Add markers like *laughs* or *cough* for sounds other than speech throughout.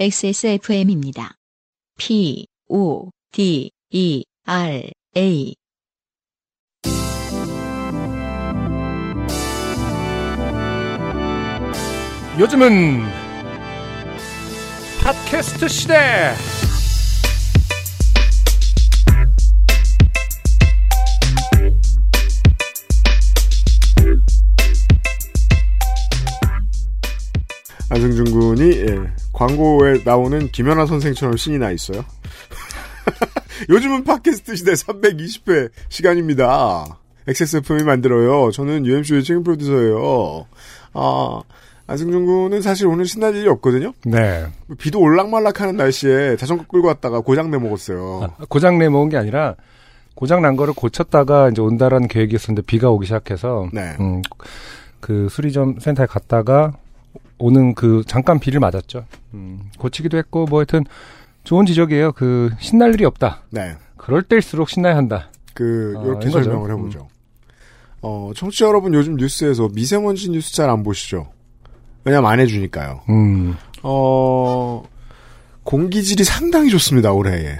XSFM입니다. P, O, D, E, R, A. 요즘은 팟캐스트 시대. 안승준 군이 예, 광고에 나오는 김연아 선생처럼 신이 나 있어요. *laughs* 요즘은 팟캐스트 시대 320회 시간입니다. XSFM이 만들어요. 저는 UMC의 책임 프로듀서예요. 아, 안승준 군은 사실 오늘 신날 일이 없거든요. 네. 비도 올락말락하는 날씨에 자전거 끌고 왔다가 고장 내 먹었어요. 아, 고장 내 먹은 게 아니라 고장 난 거를 고쳤다가 이제 온다라는 계획이었었는데 비가 오기 시작해서 네. 음, 그 수리점 센터에 갔다가 오는 그 잠깐 비를 맞았죠. 음, 고치기도 했고 뭐 하여튼 좋은 지적이에요. 그 신날 일이 없다. 네. 그럴 때일수록 신나야 한다. 그 아, 이렇게 이거죠. 설명을 해보죠. 어, 청취자 여러분 요즘 뉴스에서 미세먼지 뉴스 잘 안 보시죠? 왜냐면 안 해주니까요. 음. 어, 공기질이 상당히 좋습니다, 올해에.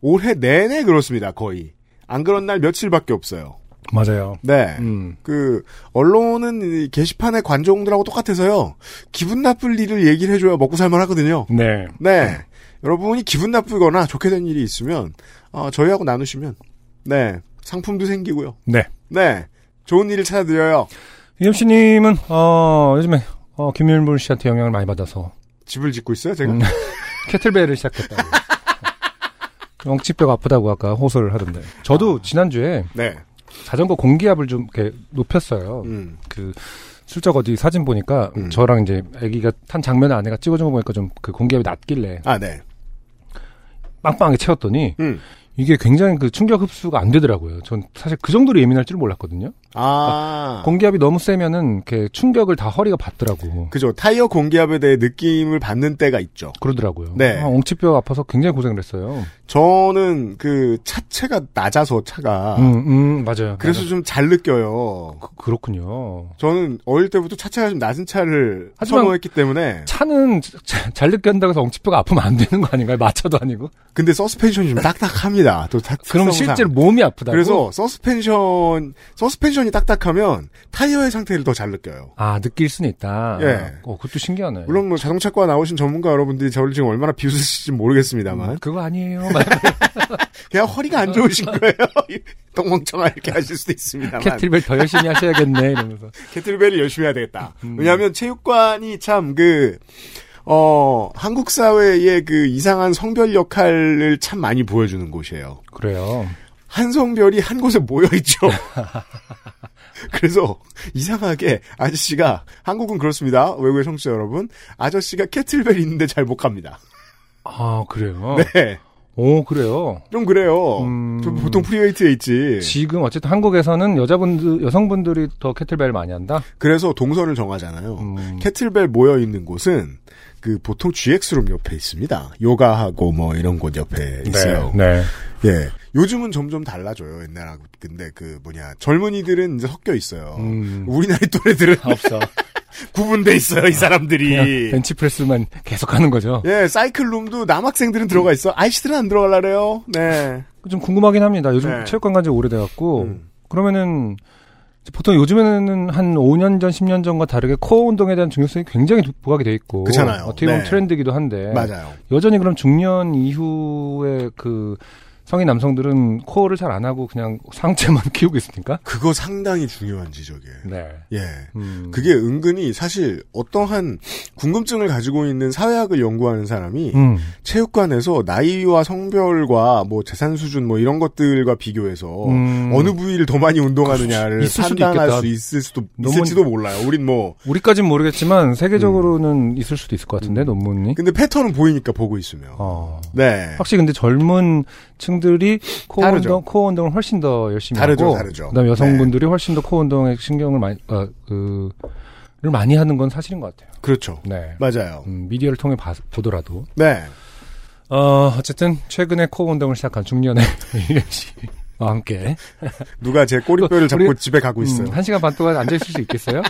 올해 내내 그렇습니다, 거의. 안 그런 날 며칠밖에 없어요. 맞아요. 네. 음. 그, 언론은 이 게시판의 관종들하고 똑같아서요. 기분 나쁠 일을 얘기를 해줘야 먹고 살만 하거든요. 네. 네. 여러분이 기분 나쁘거나 좋게 된 일이 있으면, 어, 저희하고 나누시면, 네. 상품도 생기고요. 네. 네. 좋은 일을 찾아드려요. 이겸씨님은 어 요즘에 어 김일물 씨한테 영향을 많이 받아서 집을 짓고 있어요, 제가? 음, *laughs* 캐틀벨을 시작했다고. *laughs* 엉치뼈가 아프다고 아까 호소를 하던데. 저도 지난주에 네. 자전거 공기압을 좀 이렇게 높였어요. 음. 그 슬쩍 어디 사진 보니까 음. 저랑 이제 아기가 탄 장면을 아내가 찍어준 거 보니까 좀 그 공기압이 낮길래 아, 네. 빵빵하게 채웠더니 음. 이게 굉장히 그 충격 흡수가 안 되더라고요. 전 사실 그 정도로 예민할 줄 몰랐거든요. 아. 공기압이 너무 세면은 이렇게 충격을 다 허리가 받더라고. 그죠. 타이어 공기압에 대해 느낌을 받는 때가 있죠. 그러더라고요. 네. 아, 엉치뼈 아파서 굉장히 고생을 했어요. 저는 그 차체가 낮아서 차가. 음, 음, 맞아요. 그래서. 좀 잘 느껴요. 그, 그렇군요. 저는 어릴 때부터 차체가 좀 낮은 차를 선호했기 때문에. 차는 자- 잘 느꼈다고 해서 엉치뼈가 아프면 안 되는 거 아닌가요? 마차도 아니고. 근데 서스펜션이 좀 딱딱합니다. 또 타- 그럼. 실제로 몸이 아프다고. 그래서 서스펜션, 서스펜션 이 딱딱하면 타이어의 상태를 더 잘 느껴요. 아 느낄 수는 있다. 예. 어, 그것도 신기하네. 물론 뭐 자동차과 나오신 전문가 여러분들이 저를 지금 얼마나 비웃으실지 모르겠습니다만. 음, 그거 아니에요. *laughs* 그냥 허리가 안 좋으신 거예요. *laughs* 똥멍청아 이렇게 하실 수도 있습니다만. 캐틀벨 더 열심히 하셔야겠네 이러면서. *laughs* 캐틀벨을 열심히 해야 되겠다. 음. 왜냐하면 체육관이 참 그, 어, 한국 사회의 그 이상한 성별 역할을 참 많이 보여주는 곳이에요. 그래요. 한 성별이 한 곳에 모여있죠. *laughs* 그래서 이상하게 아저씨가, 한국은 그렇습니다. 외국의 청취자 여러분. 아저씨가 캐틀벨 있는데 잘 못 갑니다. 아 그래요. 네. 오 그래요. 좀 그래요. 음. 좀 보통 free weight에 있지. 지금 어쨌든 한국에서는 여자분들 여성분들이 더 캐틀벨 많이 한다. 그래서 동선을 정하잖아요. 음. 캐틀벨 모여 있는 곳은 그 보통 GX room 옆에 있습니다. 요가하고 뭐 이런 곳 옆에 있어요. 네. 예. 요즘은 점점 달라져요. 옛날하고. 근데 그 뭐냐 젊은이들은 이제 섞여 있어요. 음. 우리 나이 또래들은 *laughs* 없어. *laughs* 구분돼 있어요. 이 사람들이. 벤치프레스만 계속 하는 거죠. 예, 사이클룸도 남학생들은 들어가 있어. 아이씨들은 안 들어가려래요. 네. 좀 궁금하긴 합니다. 요즘 네. 체육관 간지 오래돼갖고 음. 그러면은 보통 요즘에는 한 5년 전, 10년 전과 다르게 코어 운동에 대한 중요성이 굉장히 부각이 돼 있고 그렇잖아요. 어떻게 보면 네. 트렌드기도 한데 맞아요. 여전히 그럼 중년 이후에 그 성인 남성들은 코어를 잘 안 하고 그냥 상체만 *laughs* 키우고 있습니까? 그거 상당히 중요한 지적이에요. 네. 예. 음. 그게 은근히 사실 어떠한 궁금증을 가지고 있는 사회학을 연구하는 사람이 음. 체육관에서 나이와 성별과 뭐 재산 수준 뭐 이런 것들과 비교해서 음. 어느 부위를 더 많이 운동하느냐를 판단할. 수 있을 수도 있을지도 몰라요. 우린 뭐 우리까진 모르겠지만 세계적으로는 있을 수도 있을 것 같은데 음. 논문이. 근데 패턴은 보이니까 보고 있으면 어. 네 확실히 근데 젊은 층들이 코어 다르죠. 운동, 코어 운동을 훨씬 더 열심히 다르죠, 하고, 다르죠. 네. 그다음에 여성분들이 훨씬 더 코어 운동에 신경을 많이, 어, 그, 를 많이 하는 건 사실인 것 같아요. 그렇죠. 네. 맞아요. 음, 미디어를 통해 봐- 보더라도. 네 어, 어쨌든, 최근에 코어 운동을 시작한 중년의 *laughs* 이현 씨 와 함께. 누가 제 꼬리뼈를 잡고 우리- 집에 가고 있어요. 음, 한 시간 반 동안 앉아 있을 수 있겠어요?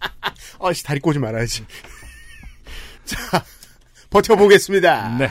*laughs* 아씨 다리 꼬지 말아야지. *laughs* 자 버텨보겠습니다. 네.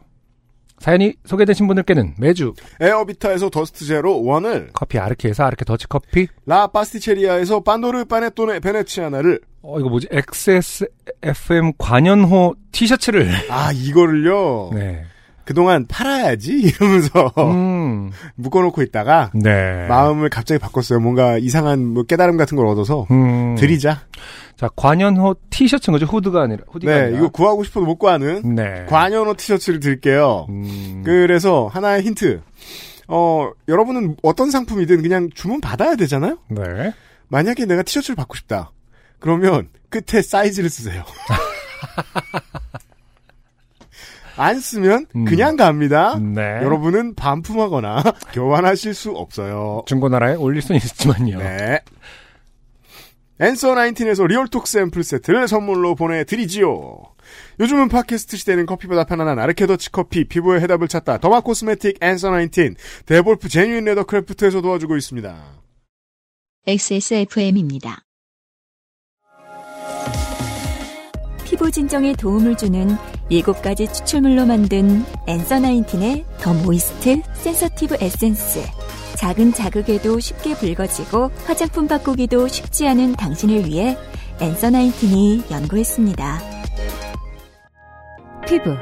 사연이 소개되신 분들께는 매주 에어비타에서 더스트 제로 원을 커피 아르케에서 아르케 더치 커피 라 파스티체리아에서 판도르 파네토네 베네치아나를 어 이거 뭐지 XSFM 관연호 티셔츠를 아 이거를요 네. 그동안 팔아야지 *laughs* 이러면서 음. *laughs* 묶어놓고 있다가 네. 마음을 갑자기 바꿨어요. 뭔가 이상한 뭐 깨달음 같은 걸 얻어서 음. 드리자. 자, 관연호 티셔츠인 거죠. 후드가 아니라 후디가 네, 아니라. 이거 구하고 싶어도 못 구하는 네. 관현호 티셔츠를 드릴게요. 음. 그래서 하나의 힌트. 어, 여러분은 어떤 상품이든 그냥 주문 받아야 되잖아요? 네. 만약에 내가 티셔츠를 받고 싶다. 그러면 끝에 사이즈를 쓰세요. *laughs* 안 쓰면 음. 그냥 갑니다. 네. 여러분은 반품하거나 *laughs* 교환하실 수 없어요. 중고나라에 올릴 수는 있지만요. 네. Answer 19에서 리얼톡 샘플 세트를 선물로 보내드리지요. 요즘은 팟캐스트 시대는 커피보다 편안한 아르케더치 커피, 피부의 해답을 찾다, derma cosmetic Answer 19, 데볼프 genuine leather craft에서 도와주고 있습니다. XSFM입니다. 피부 진정에 도움을 주는 7가지 추출물로 만든 엔서 나인틴의 더 모이스트 센서티브 에센스. 작은 자극에도 쉽게 붉어지고 화장품 바꾸기도 쉽지 않은 당신을 위해 엔서 나인틴이 연구했습니다. 피부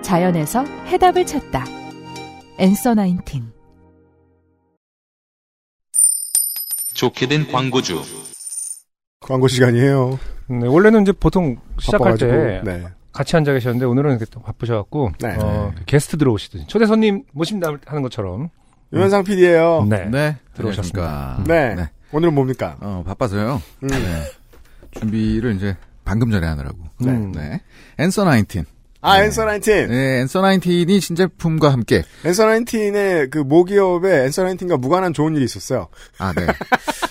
자연에서 해답을 찾다. 엔서 나인틴 좋게 된 광고주. 광고 시간이에요. 네, 원래는 이제 보통 시작할 바빠가지고. 때 네. 같이 앉아 계셨는데 오늘은 이렇게 또 바쁘셔갖고 네. 어, 게스트 들어오시더니 초대 손님 모신다 하는 것처럼 유현상 PD예요. 네. 네. 들어오셨습니다. 안녕하십니까. 네. 네. 오늘은 뭡니까? 어, 바빠서요. 음. 네. 준비를 이제 방금 전에 하느라고. 네. 음. 네. Answer 19. 아, 네. Answer 19. 네, Answer 19이 신제품과 함께. Answer 19의 그 모기업에 Answer 19과 무관한 좋은 일이 있었어요. 아, 네.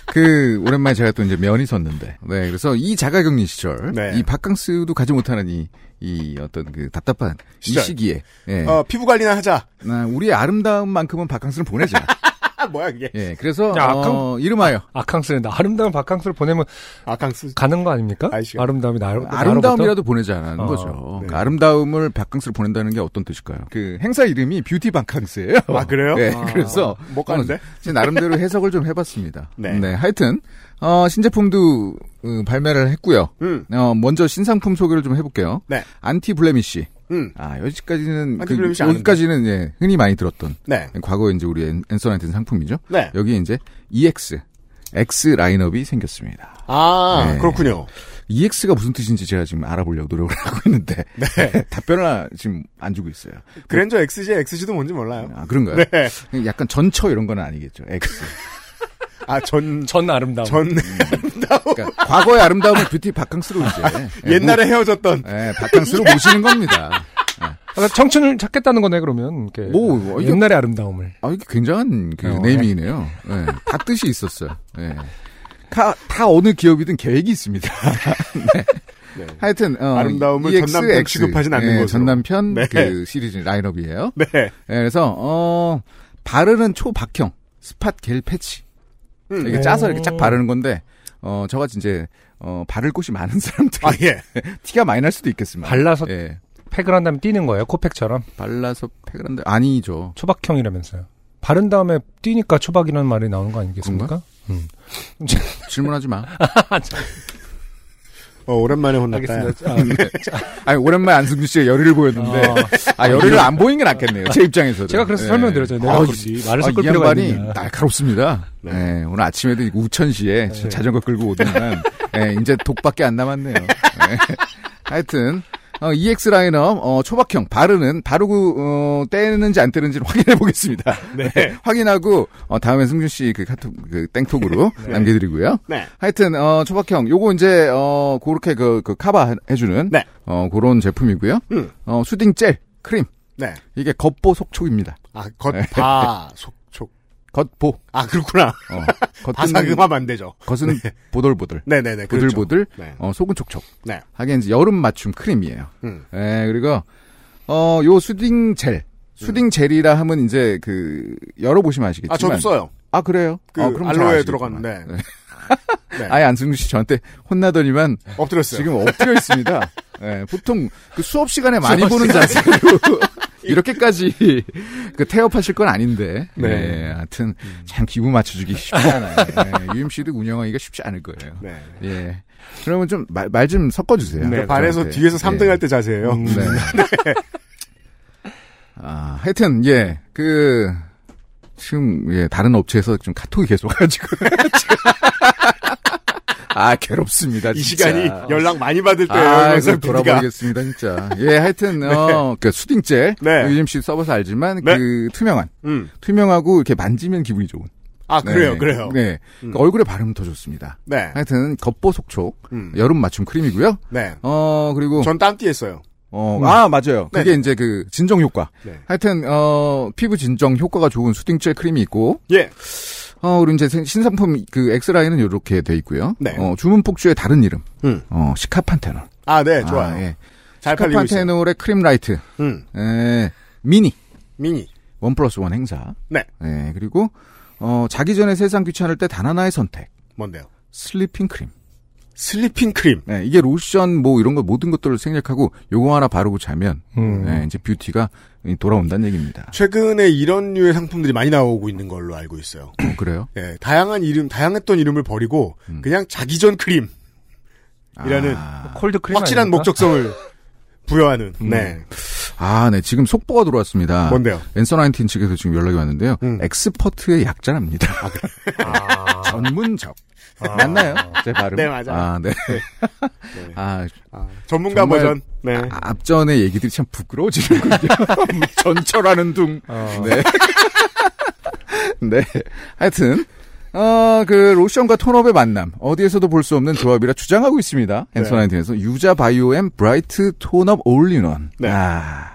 그, 오랜만에 제가 또 이제 면이 섰는데. 네, 그래서 이 자가격리 시절. 네. 이 바캉스도 가지 못하는 이, 이 어떤 그 답답한 시절. 이 시기에. 예. 어, 피부 관리나 하자. 나 우리의 아름다움만큼은 바캉스를 보내자. *laughs* 아, 뭐야, 그게. 예, 그래서, 야, 어, 이름하여. 아캉스는 아름다운 바캉스를 보내면 아캉스. 가는 거 아닙니까? 아이씨가. 아름다움이 나로 아름다움이라도 보내자는 어, 거죠. 네. 그러니까 아름다움을 바캉스로 보낸다는 게 어떤 뜻일까요? 그 행사 이름이 뷰티 바캉스예요. 아, 그래요? 네, 아, 그래서 못 가는데? 제 나름대로 해석을 좀 해봤습니다. 네. 하여튼 어, 신제품도 어, 발매를 했고요. 음, 어, 먼저 신상품 소개를 좀 해볼게요. 네. Anti Blemish. 음, 아 여기까지는 그, 여기까지는 예, 흔히 많이 들었던 네. 과거에 이제 우리 엔- Answer Nineteen 상품이죠. 네. 여기에 이제 EX X 라인업이 생겼습니다. 아, 네. 그렇군요. EX가 무슨 뜻인지 제가 지금 알아보려고 노력을 *laughs* 하고 있는데 네. 답변을 지금 안 주고 있어요. 그랜저 XG, XG도 뭔지 몰라요. 아 그런가요? 네. 약간 전처 이런 건 아니겠죠. X. *laughs* 아, 전, 전 아름다움. 전, 그러니까 과거의 아름다움을 뷰티 바캉스로 이제 예, 옛날에 헤어졌던. 모, 예, 바캉스로 모시는 겁니다. 아, 청춘을 찾겠다는 거네 그러면. 이렇게 뭐, 이게- 옛날의 아름다움을. 아 이게 굉장한 그 어, 네이밍이네요. 예, 다 뜻이 있었어요. 예. 다, 다 어느 기업이든 계획이 있습니다. *laughs* 네. 네. 하여튼 어, 아름다움을 EX, 전남편 X, 취급하진 않는 예, 것으로. 전남편 네. 그 시리즈 라인업이에요. 네. 예, 그래서 어 바르는 초박형 스팟 겔 패치 음. 이게 짜서 이렇게 쫙 바르는 건데 어 저같이 이제 어 바를 곳이 많은 *laughs* 사람들 아, 예. *laughs* 티가 많이 날 수도 있겠지만 발라서 예, 팩을 한 다음에 띄는 거예요. 코팩처럼. 발라서 팩을 한데 아니죠. 초박형이라면서요. 바른 다음에 띄니까 초박이라는 말이 나오는 거 아니겠습니까? 음. 질문하지 마. *laughs* 어, 오랜만에 혼났다. 알겠습니다. 아, 네. 아니 오랜만에 안승준 씨가 열의를 보였는데 어, 아 열의를 안 보이는 게 낫겠네요. 제 입장에서도. 제가 그래서 예. 설명드렸잖아요. 내가 아, 그렇지. 말을 아, 섞을 이 필요가 있느냐. 날카롭습니다. 네. 네, 오늘 아침에도 우천시에 네. 자전거 끌고 오더만 예, 이제 독밖에 안 남았네요. 네. *laughs* 하여튼 어, EX 라인업 어, 초박형 바르는 바르고 어, 떼는지 안 떼는지 를 확인해 보겠습니다. *laughs* 네. 확인하고 어, 다음에 승준 씨 그 카톡 그 땡톡으로 *laughs* 남겨드리고요. 네. 하여튼 어, 초박형 요거 이제 어, 그렇게 그, 그 카바 해주는 네. 어, 그런 제품이고요. 음. 어, 수딩 젤 크림 네. 이게 겉보 속촉입니다. 아, 네. 겉바, *laughs* 속, 촉. 겉보. 아, 그렇구나. 어, *laughs* 겉은 바삭음하면 안 되죠. 겉은 보들보들. 네네네. 그렇죠. 보들보들. 네. 어, 속은 촉촉. 네. 하긴 이제 여름 맞춤 크림이에요. 음. 예, 그리고 어, 요 수딩 젤. 수딩 젤이라 하면 이제 그 열어보시면 아시겠지만 아, 저도 써요. 아, 그래요? 그 어, 그럼 잘 알로에. 들어갔는데. 네. 네. *laughs* 아예 안승준 씨 저한테 혼나더니만 엎드렸어요. 지금 엎드려 있습니다. *laughs* 예, 보통 그 수업 시간에 많이 보는. 자세로 이렇게까지 *laughs* 그 태업하실 건 아닌데. 네. 네. 하여튼 참 기분 맞춰주기 쉽지 않아요. 예, UMC도 운영하기가 쉽지 않을 거예요. 네. 예. 그러면 좀 말 좀 섞어주세요. 네, 반에서. 뒤에서 3등 예. 할때 자세예요. 음. 네. *laughs* 아, 하여튼, 예, 그, 지금, 예, 다른 업체에서 좀 카톡이 계속 와가지고. *laughs* 아, 괴롭습니다. 이 진짜. 시간이 연락 많이 받을 때예요. 아. 돌아버리겠습니다, 진짜. 예, 하여튼, *laughs* 어, 그 수딩젤. 네. 요즘 씨 써봐서 알지만, 네. 그, 투명한. 음. 투명하고 이렇게 만지면 기분이 좋은. 아, 그래요, 네. 그래요. 네. 음. 그 얼굴에 바르면 더 좋습니다. 네. 하여튼, 겉보속촉. 음. 여름 맞춤 크림이고요. 네. 어, 그리고. 전 땀띠 했어요. 어, 아, 맞아요. 그게 네. 이제 그 진정 효과. 네. 하여튼, 어, 피부 진정 효과가 좋은 수딩젤 크림이 있고, 예. 어, 우리 이제 생- 신상품 그 엑스라인은 이렇게 돼 있고요. 네. 어, 주문 폭주의 다른 이름. 음. 어, 시카판테놀. 아, 네, 좋아요. 아, 예. 잘 팔리고. Cica Panthenol의 Cream Light. 음. 에, 미니. 미니. one plus one 행사. 네. 예, 그리고, 어, 자기 전에 세상 귀찮을 때 단 하나의 선택. 뭔데요? sleeping cream. sleeping cream. 네, 이게 로션 뭐 이런 거 모든 것들을 생략하고 요거 하나 바르고 자면, 음. 예, 이제 beauty가 돌아온다는 얘기입니다. 최근에 이런 류의 상품들이 많이 나오고 있는 걸로 알고 있어요. 어, 그래요? 예, 다양한 이름, 다양했던 이름을 버리고 음. 그냥 자기 전 크림 이라는 아, 콜드 크림 확실한 아닙니까? 목적성을 *laughs* 부여하는. 음. 네. 아, 네. 지금 속보가 들어왔습니다. 뭔데요? Answer Nineteen 측에서 지금 연락이 왔는데요. 음. 엑스퍼트의 약자랍니다. 아. *laughs* 전문적. 맞나요? 제 발음? 네, 맞아요. 아, 네. 네. *laughs* 아, 아, 전문가 버전. 네. 아, 앞전의 얘기들이 참 부끄러워지는군요. *laughs* 전철하는 둥. 어. 네. *laughs* 네. 하여튼, 어, 그, 로션과 tone-up의 만남. 어디에서도 볼 수 없는 조합이라 주장하고 있습니다. 네. Answer Nineteen에서 유자 biome bright tone-up all-in-one. 네. 아,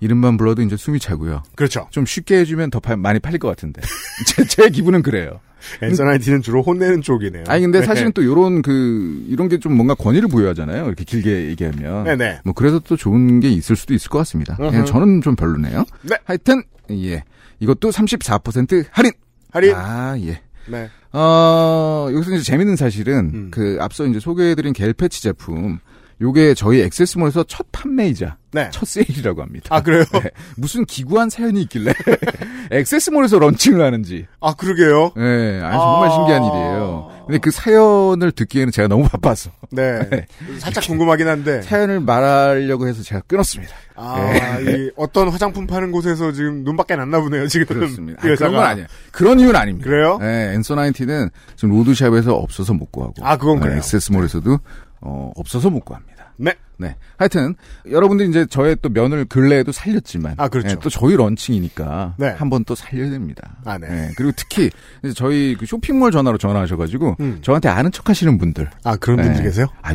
이름만 불러도 이제 숨이 차고요. 그렇죠. 좀 쉽게 해주면 더 파- 많이 팔릴 것 같은데. *laughs* 제, 제 기분은 그래요. Answer Nineteen은 주로 혼내는 쪽이네요. 아니, 근데 네. 사실은 또 요런 그, 이런 게 좀 뭔가 권위를 부여하잖아요. 이렇게 길게 얘기하면. 네네. 뭐, 그래서 또 좋은 게 있을 수도 있을 것 같습니다. 그냥 저는 좀 별로네요. 네. 하여튼, 예. 이것도 34% 할인! 할인. 아, 예. 네. 어, 여기서 이제 재밌는 사실은, 음. 그, 앞서 이제 소개해드린 겔 패치 제품, 요게 저희 액세스몰에서 첫 판매이자, 네. 첫 세일이라고 합니다. 아, 그래요? *laughs* 네. 무슨 기구한 사연이 있길래, *laughs* 액세스몰에서 런칭을 하는지. 아, 그러게요. 예, 아니, 정말 아. 신기한 일이에요. 근데 그 사연을 듣기에는 제가 너무 바빠서, 네. *laughs* 네. 살짝 궁금하긴 한데. 사연을 말하려고 해서 제가 끊었습니다. 아, 이 어떤 화장품 파는 곳에서 지금 눈밖에 안 나보네요, 지금. 그렇습니다. 이 아니, 그런. 건 아니에요. 그런 이유는 아닙니다. 그래요? 네, 앤서 나인티는 지금 로드샵에서 없어서 못 구하고. 아, 그건 그래요. 액세스몰에서도 어, 없어서 못 구합니다. 네. 네. 하여튼 여러분들이 이제 저의 또 면을 근래에도 살렸지만 아, 그렇죠. 네, 또 저희 런칭이니까 네. 한번 또 살려야 됩니다. 아, 네. 그리고 특히 저희 그 쇼핑몰 전화로 전화하셔 가지고 음. 저한테 아는 척 하시는 분들 아, 그런 분들 네. 계세요? 아,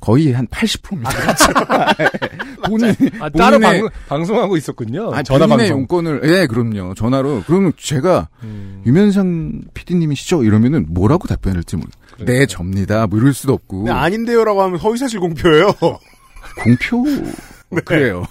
거의 한 80%입니다. *laughs* 본인 아, 따로 본인의- 방, 방송하고 있었군요. 아, 전화 방송. 용건을 예 그럼요 전화로 그러면 제가 음. 유면상 PD님이시죠 이러면은 뭐라고 답변할지 모르. 그러니까. 네 접니다 뭐 이럴 수도 없고 네, 아닌데요라고 하면 허위사실 공표예요. *laughs* 공표 그래요.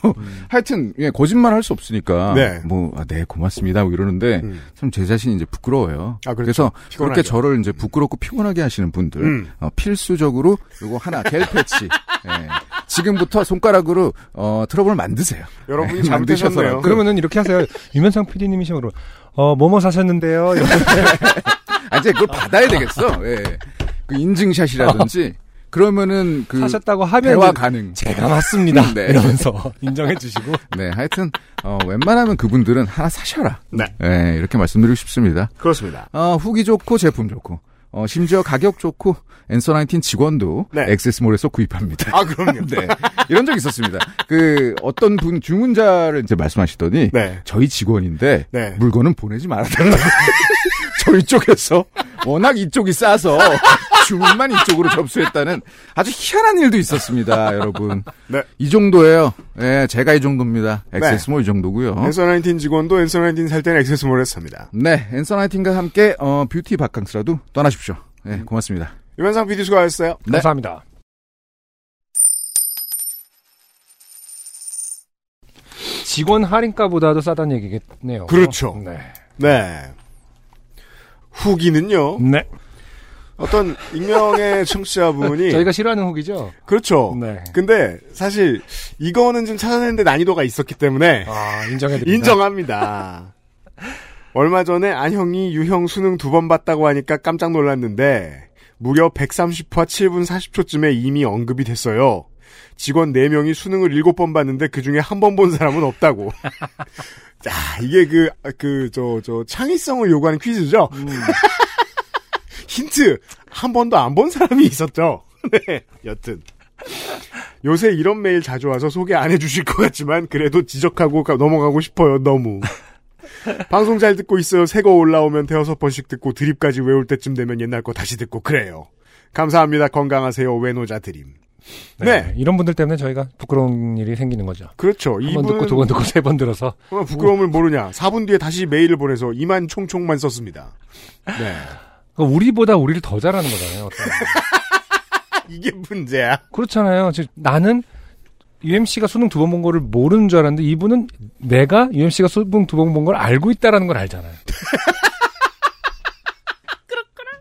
하여튼 예 거짓말 할 수 없으니까 네. 뭐네 고맙습니다 뭐 이러는데 음. 참제 자신이 이제 부끄러워요. 아, 그렇죠. 래서 피곤하죠. 그렇게 저를 이제 부끄럽고 피곤하게 하시는 분들 음. 어, 필수적으로 요거 하나 겔 패치 *laughs* 예. 지금부터 손가락으로 어, 트러블 만드세요. 여러분이 네, 잘못하셨네요. 만드셔서. 그러면은 이렇게 하세요. 유면상 PD님이시면 어, 뭐뭐 사셨는데요. *laughs* 아, 이제 그걸 받아야 되겠어. 예. 그 인증샷이라든지 그러면은 그 사셨다고 하면 대화 가능. 제가 맞습니다. 네. 이러면서 *laughs* 인정해 주시고. 네, 하여튼 어, 웬만하면 그분들은 하나 사셔라. 네. 예, 이렇게 말씀드리고 싶습니다. 그렇습니다. 어, 후기 좋고 제품 좋고 어, 심지어 가격 좋고 Answer Nineteen 직원도 네. XS몰에서 구입합니다. 아, 그럼요. *laughs* 네. 이런 적 있었습니다. 그 어떤 분 주문자를 이제 말씀하시더니 네. 저희 직원인데 네. 물건은 보내지 말아달라고 *laughs* 저희 쪽에서 워낙 이쪽이 싸서 주문만 이쪽으로 *laughs* 접수했다는 아주 희한한 일도 있었습니다, *laughs* 여러분. 네. 이 정도예요. 예, 제가 이 정도입니다. XS몰 이 정도고요. Answer Nineteen 직원도 Answer Nineteen 살 때는 XS몰에 삽니다. 네, Answer Nineteen과 함께 어, 뷰티 바캉스라도 떠나십시오. 네, 고맙습니다. 유면상 PD 수고하셨어요. 네. 감사합니다. 직원 할인가보다도 싸다는 얘기겠네요. 그렇죠. 네. 네. 후기는요. 네. 어떤 익명의 *laughs* 청취자분이 저희가 싫어하는 후기죠? 그렇죠. 네. 근데 사실 이거는 좀 찾아내는데 난이도가 있었기 때문에 아, 인정해드립니다. 인정합니다. *laughs* 얼마 전에 안형이 유형 수능 두 번 봤다고 하니까 깜짝 놀랐는데 무려 130화 7분 40초쯤에 이미 언급이 됐어요. 직원 4명이 수능을 7번 봤는데 그 중에 한 번 본 사람은 없다고. *laughs* 자, 이게 그, 그, 저, 저, 창의성을 요구하는 퀴즈죠? 힌트! 한 번도 안 본 사람이 있었죠? *laughs* 네, 여튼. 요새 이런 메일 자주 와서 소개 안 해주실 것 같지만, 그래도 지적하고 가- 넘어가고 싶어요, 너무. 방송 잘 듣고 있어요. 새거 올라오면 대여섯 번씩 듣고 드립까지 외울 때쯤 되면 옛날 거 다시 듣고 그래요. 감사합니다. 건강하세요. 외노자 드림. 네. 이런 분들 때문에 저희가 부끄러운 일이 생기는 거죠. 그렇죠. 한번 듣고 두 번 듣고 세 번 들어서 얼마나 부끄러움을 모르냐. 4분 뒤에 다시 메일을 보내서 이만 총총만 썼습니다. 네. 그러니까 우리보다 우리를 더 잘하는 거잖아요. 어떤 *laughs* 이게 문제야. 그렇잖아요. 즉 나는 UMC가 수능 두 번 본 거를 모르는 줄 알았는데 이분은 내가 UMC가 수능 두 번 본 걸 알고 있다라는 걸 알잖아요. *laughs* 그렇구나.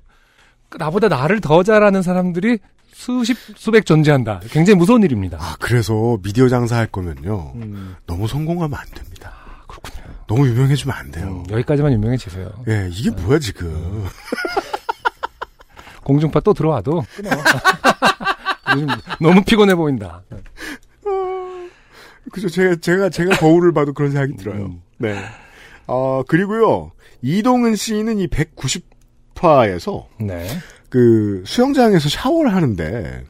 나보다 나를 더 잘하는 사람들이 수십 수백 존재한다. 굉장히 무서운 일입니다. 아, 그래서 미디어 장사할 거면요. 음, 너무 성공하면 안 됩니다. 그렇군요. 너무 유명해지면 안 돼요. 음, 여기까지만 유명해지세요. 예, 이게 뭐야, 지금. *laughs* 공중파 또 들어와도 끊어. *laughs* 요즘 너무 피곤해 보인다. 그죠. 제가, 제가, 제가 거울을 봐도 그런 생각이 들어요. 음. 네. 어, 그리고요. 이동은 씨는 이 190화에서 네. 그 수영장에서 샤워를 하는데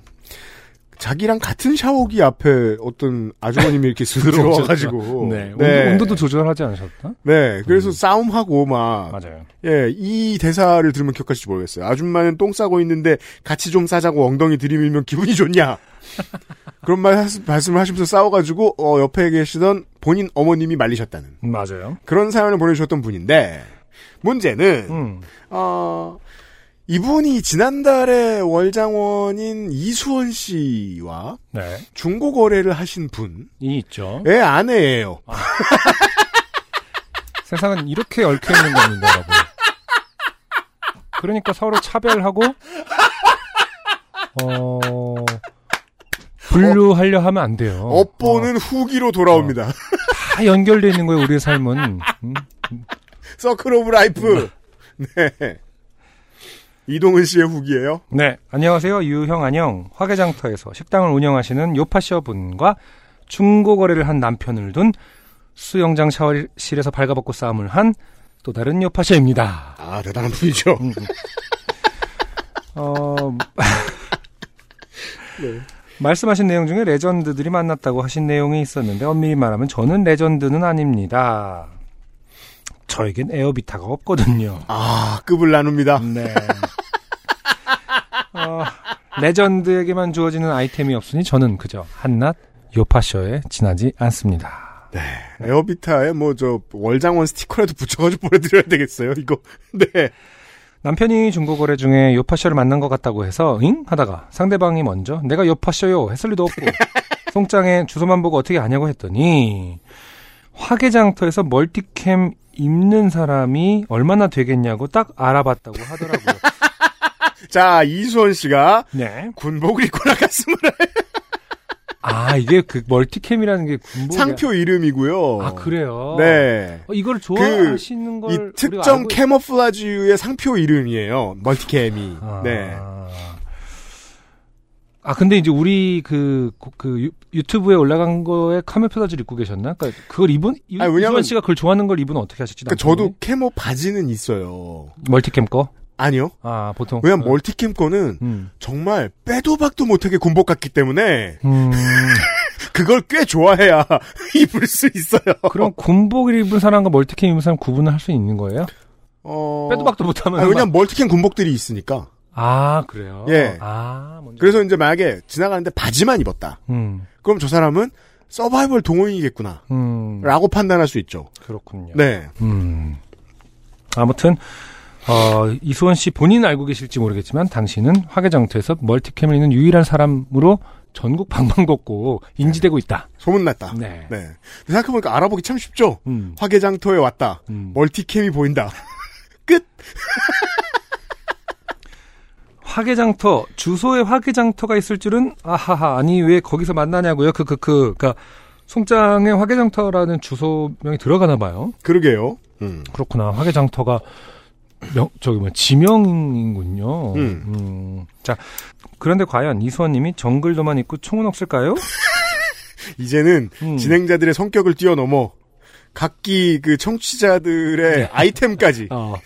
자기랑 같은 샤워기 앞에 어떤 아주머님이 이렇게 *laughs* 쓱 들어와가지고 네. 온도, 온도 도 조절하지 않으셨나? 네 그래서 음. 싸움하고 막 맞아요. 예, 이 대사를 들으면 기억하실지 모르겠어요. 아줌마는 똥 싸고 있는데 같이 좀 싸자고 엉덩이 들이밀면 기분이 좋냐? *laughs* 그런 말 말씀을 하시면서 싸워가지고 어, 옆에 계시던 본인 어머님이 말리셨다는 음, 맞아요. 그런 사연을 보내주셨던 분인데 문제는 음. 어, 이분이 지난달에 월장원인 이수원 씨와 네. 중고 거래를 하신 분의 이 있죠. 아내예요. *laughs* 세상은 이렇게 얽혀 있는 겁니다, 여러분. 그러니까 서로 차별하고 어 분류하려 하면 안 돼요. 업보는 후기로 돌아옵니다. 어, 다 연결돼 있는 거예요, 우리의 삶은. 음. Circle of life. 네. 이동은 씨의 후기예요. 네, 안녕하세요. 유형 안녕. 화개장터에서 식당을 운영하시는 요팟셔 분과 중고 거래를 한 남편을 둔 수영장 샤워실에서 발가벗고 싸움을 한 또 다른 요팟셔입니다. 아 대단한 분이죠. 음. *laughs* 어, 네. 말씀하신 내용 중에 legend들이 만났다고 하신 내용이 있었는데 엄밀히 말하면 저는 legend는 아닙니다. 저에겐 에어비타가 없거든요. 아 급을 나눕니다. 네. *laughs* 어, legend에게만 주어지는 아이템이 없으니 저는 그저 한낱 요팟셔에 지나지 않습니다. 네. 에어비타에 뭐 저 월장원 스티커라도 붙여가지고 보내드려야 되겠어요. 이거. *laughs* 네. 남편이 중고거래 중에 요파쇼를 만난 것 같다고 해서 잉? 하다가 상대방이 먼저 내가 요파쇼요 했을 리도 없고 *laughs* 송장에 주소만 보고 어떻게 아냐고 했더니 화개장터에서 멀티캠 입는 사람이 얼마나 되겠냐고 딱 알아봤다고 하더라고요. 자 이수원 씨가 네. 군복을 입고 나갔습니다. 아 이게 그 MultiCam이라는 게 군복 상표 이름이고요. 아 그래요. 네. 어, 이걸 좋아하시는 걸이 우리가 특정 알고- camouflage의 상표 이름이에요. MultiCam이. 아. 네. 아 근데 이제 우리 그, 그 유, 유튜브에 올라간 거에 camouflage를 입고 계셨나? 그러니까 그걸 입은 이- 아니, 왜냐면- 이수원 씨가 그걸 좋아하는 걸 입은 어떻게 하셨지? 그러니까? 저도 camo 바지는 있어요. MultiCam 거? 아니요. 아 보통 왜냐면 어, MultiCam 거는 음. 정말 빼도 박도 못하게 군복 같기 때문에 음, *laughs* 그걸 꽤 좋아해야 *laughs* 입을 수 있어요. 그럼 군복을 입은 사람과 멀티캠 입은 사람 구분을 할 수 있는 거예요? 어... 빼도 박도 못하면 아니, 왜냐면 멀티캠 군복들이 있으니까. 아, 그래요? 예. 아, 뭔지. 그래서 이제 만약에 지나가는데 바지만 입었다. 음, 그럼 저 사람은 서바이벌 동호인이겠구나. 음, 라고 판단할 수 있죠. 그렇군요. 네. 음. 아무튼, 어, 이수원 씨 본인 알고 계실지 모르겠지만, 당신은 화개장터에서 멀티캠을 있는 유일한 사람으로 전국 방방곡곡 인지되고 있다. 소문났다. 네. 네. 생각해보니까 알아보기 참 쉽죠? 음. 화개장터에 왔다. 음. 멀티캠이 보인다. *laughs* 끝! *laughs* 화개장터 주소에 화개장터가 있을 줄은 아하하 아니 왜 거기서 만나냐고요 그 그 그 그니까 송장에 화개장터라는 주소명이 들어가나 봐요 그러게요. 음. 그렇구나 화개장터가 명 저기 뭐 지명인군요 음. 음. 자 그런데 과연 이수원님이 정글도만 있고 총은 없을까요 *laughs* 이제는 음. 진행자들의 성격을 뛰어넘어 각기 그 청취자들의 아이템까지 *laughs* 어.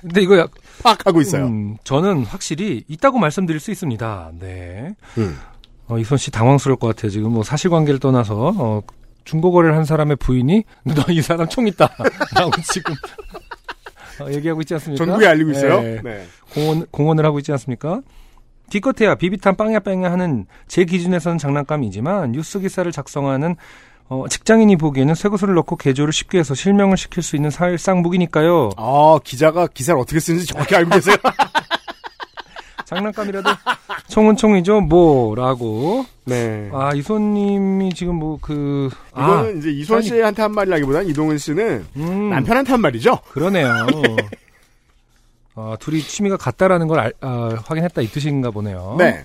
근데 이거 약, 파악하고 있어요. 음, 저는 확실히 있다고 말씀드릴 수 있습니다 네 음. 어, 이선 씨 당황스러울 것 같아요. 지금 뭐 사실관계를 떠나서 어, 중고거래를 한 사람의 부인이 너 이 사람 총 있다 *laughs* 라고 지금 어, 얘기하고 있지 않습니까? 전국에 알리고 있어요. 네. 네. 공헌, 공헌을 하고 있지 않습니까? 기껏해야 비비탄 빵야 빵야 하는 제 기준에서는 장난감이지만 뉴스 기사를 작성하는 어, 직장인이 보기에는 쇠구슬을 넣고 개조를 쉽게 해서 실명을 시킬 수 있는 사일상 무기니까요. 아, 기자가 기사를 어떻게 쓰는지 정확히 알고 계세요? *laughs* 장난감이라도 총은 총이죠 뭐라고. 네. 아 이손님이 지금 뭐 그 이거는 이제 이수원 아니. 씨한테 한 말이라기보다는 이동은 씨는 음, 남편한테 한 말이죠. 그러네요. 어, *laughs* 둘이 취미가 같다라는 걸 알- 아, 확인했다 이 뜻인가 보네요. 네.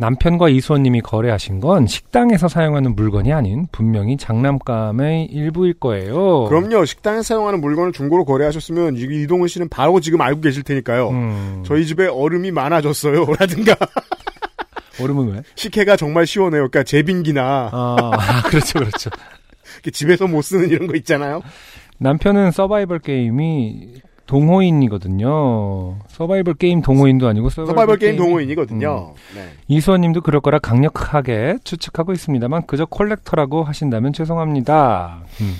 남편과 이수원님이 거래하신 건 식당에서 사용하는 물건이 아닌 분명히 장난감의 일부일 거예요. 그럼요. 식당에서 사용하는 물건을 중고로 거래하셨으면 이- 이동은 씨는 바로 지금 알고 계실 테니까요. 음, 저희 집에 얼음이 많아졌어요. 라든가 *laughs* 얼음은 왜? 식혜가 정말 시원해요. 그러니까 제빙기나 아, 아, 그렇죠, 그렇죠. *laughs* 집에서 못 쓰는 이런 거 있잖아요. 남편은 서바이벌 게임이 동호인이거든요. 서바이벌 게임 동호인도 아니고 서바이벌, 서바이벌 게임 게임이- 동호인이거든요. 음. 네. 이수원님도 그럴 거라 강력하게 추측하고 있습니다만 그저 콜렉터라고 하신다면 죄송합니다. 음.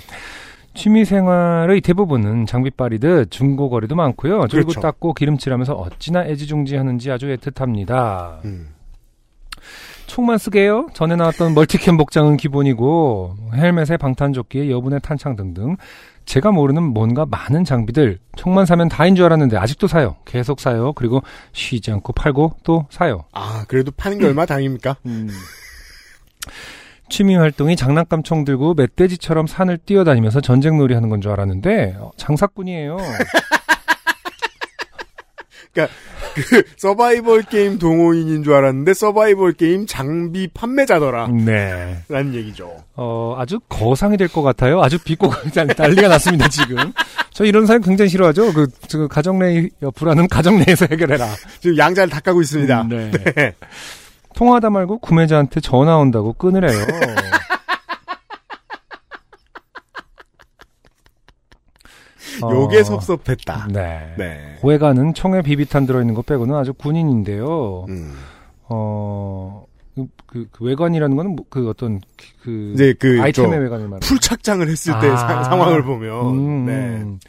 취미 생활의 대부분은 장비빨이듯 중고거래도 많고요. 들고 그렇죠. 닦고 기름칠하면서 어찌나 애지중지하는지 아주 애틋합니다. 음. 총만 쓰게요? 전에 나왔던 멀티캠 복장은 기본이고 헬멧에 방탄조끼에 여분의 탄창 등등 제가 모르는 뭔가 많은 장비들 총만 사면 다인 줄 알았는데 아직도 사요. 계속 사요. 그리고 쉬지 않고 팔고 또 사요. 아, 그래도 파는 게 얼마 다행입니까? 취미 활동이 장난감 총 들고 멧돼지처럼 산을 뛰어다니면서 전쟁놀이 하는 건 줄 알았는데 어, 장사꾼이에요. *laughs* 그 서바이벌 게임 동호인인 줄 알았는데 서바이벌 게임 장비 판매자더라. 네. 라는 얘기죠. 어, 아주 거상이 될 것 같아요. 아주 비꼬고 *laughs* 난리가 났습니다, 지금. 저 이런 사람 굉장히 싫어하죠. 그, 그 가정 내 불안은 가정 내에서 해결해라. 지금 양자를 닦아고 있습니다. 음, 네. 통화하다 말고 구매자한테 전화 온다고 끊으래요. *laughs* 요게 어, 섭섭했다. 네. 네. 고해가는 총에 비비탄 들어있는 것 빼고는 아주 군인인데요. 음. 어, 그, 그, 그 외관이라는 거는 뭐, 그 어떤 그 이제 그, 아이템의 저 외관을 말하는 풀 착장을 했을 때 아. 사- 상황을 보면, 음, 네. 음.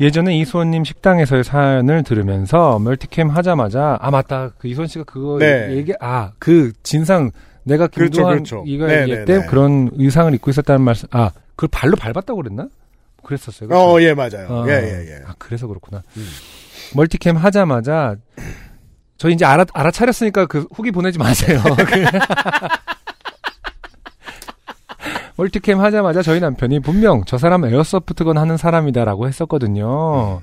예전에 이수원님 식당에서의 사연을 들으면서 멀티캠 하자마자 아 맞다 그 이수원 씨가 그거 네. 얘기 아 그 진상 내가 그렇죠, 김도한 그렇죠. 이거 네, 얘기할 네, 때 네. 그런 의상을 입고 있었다는 말씀 아 그걸 발로 밟았다고 그랬나 그랬었어요 그렇죠? 어, 예, 맞아요. 어, 예, 예, 예. 아 그래서 그렇구나 음. 멀티캠 하자마자 저 이제 알아 알아차렸으니까 그 후기 보내지 마세요 *laughs* 멀티캠 하자마자 저희 남편이 분명 저 사람 에어소프트건 하는 사람이다라고 했었거든요.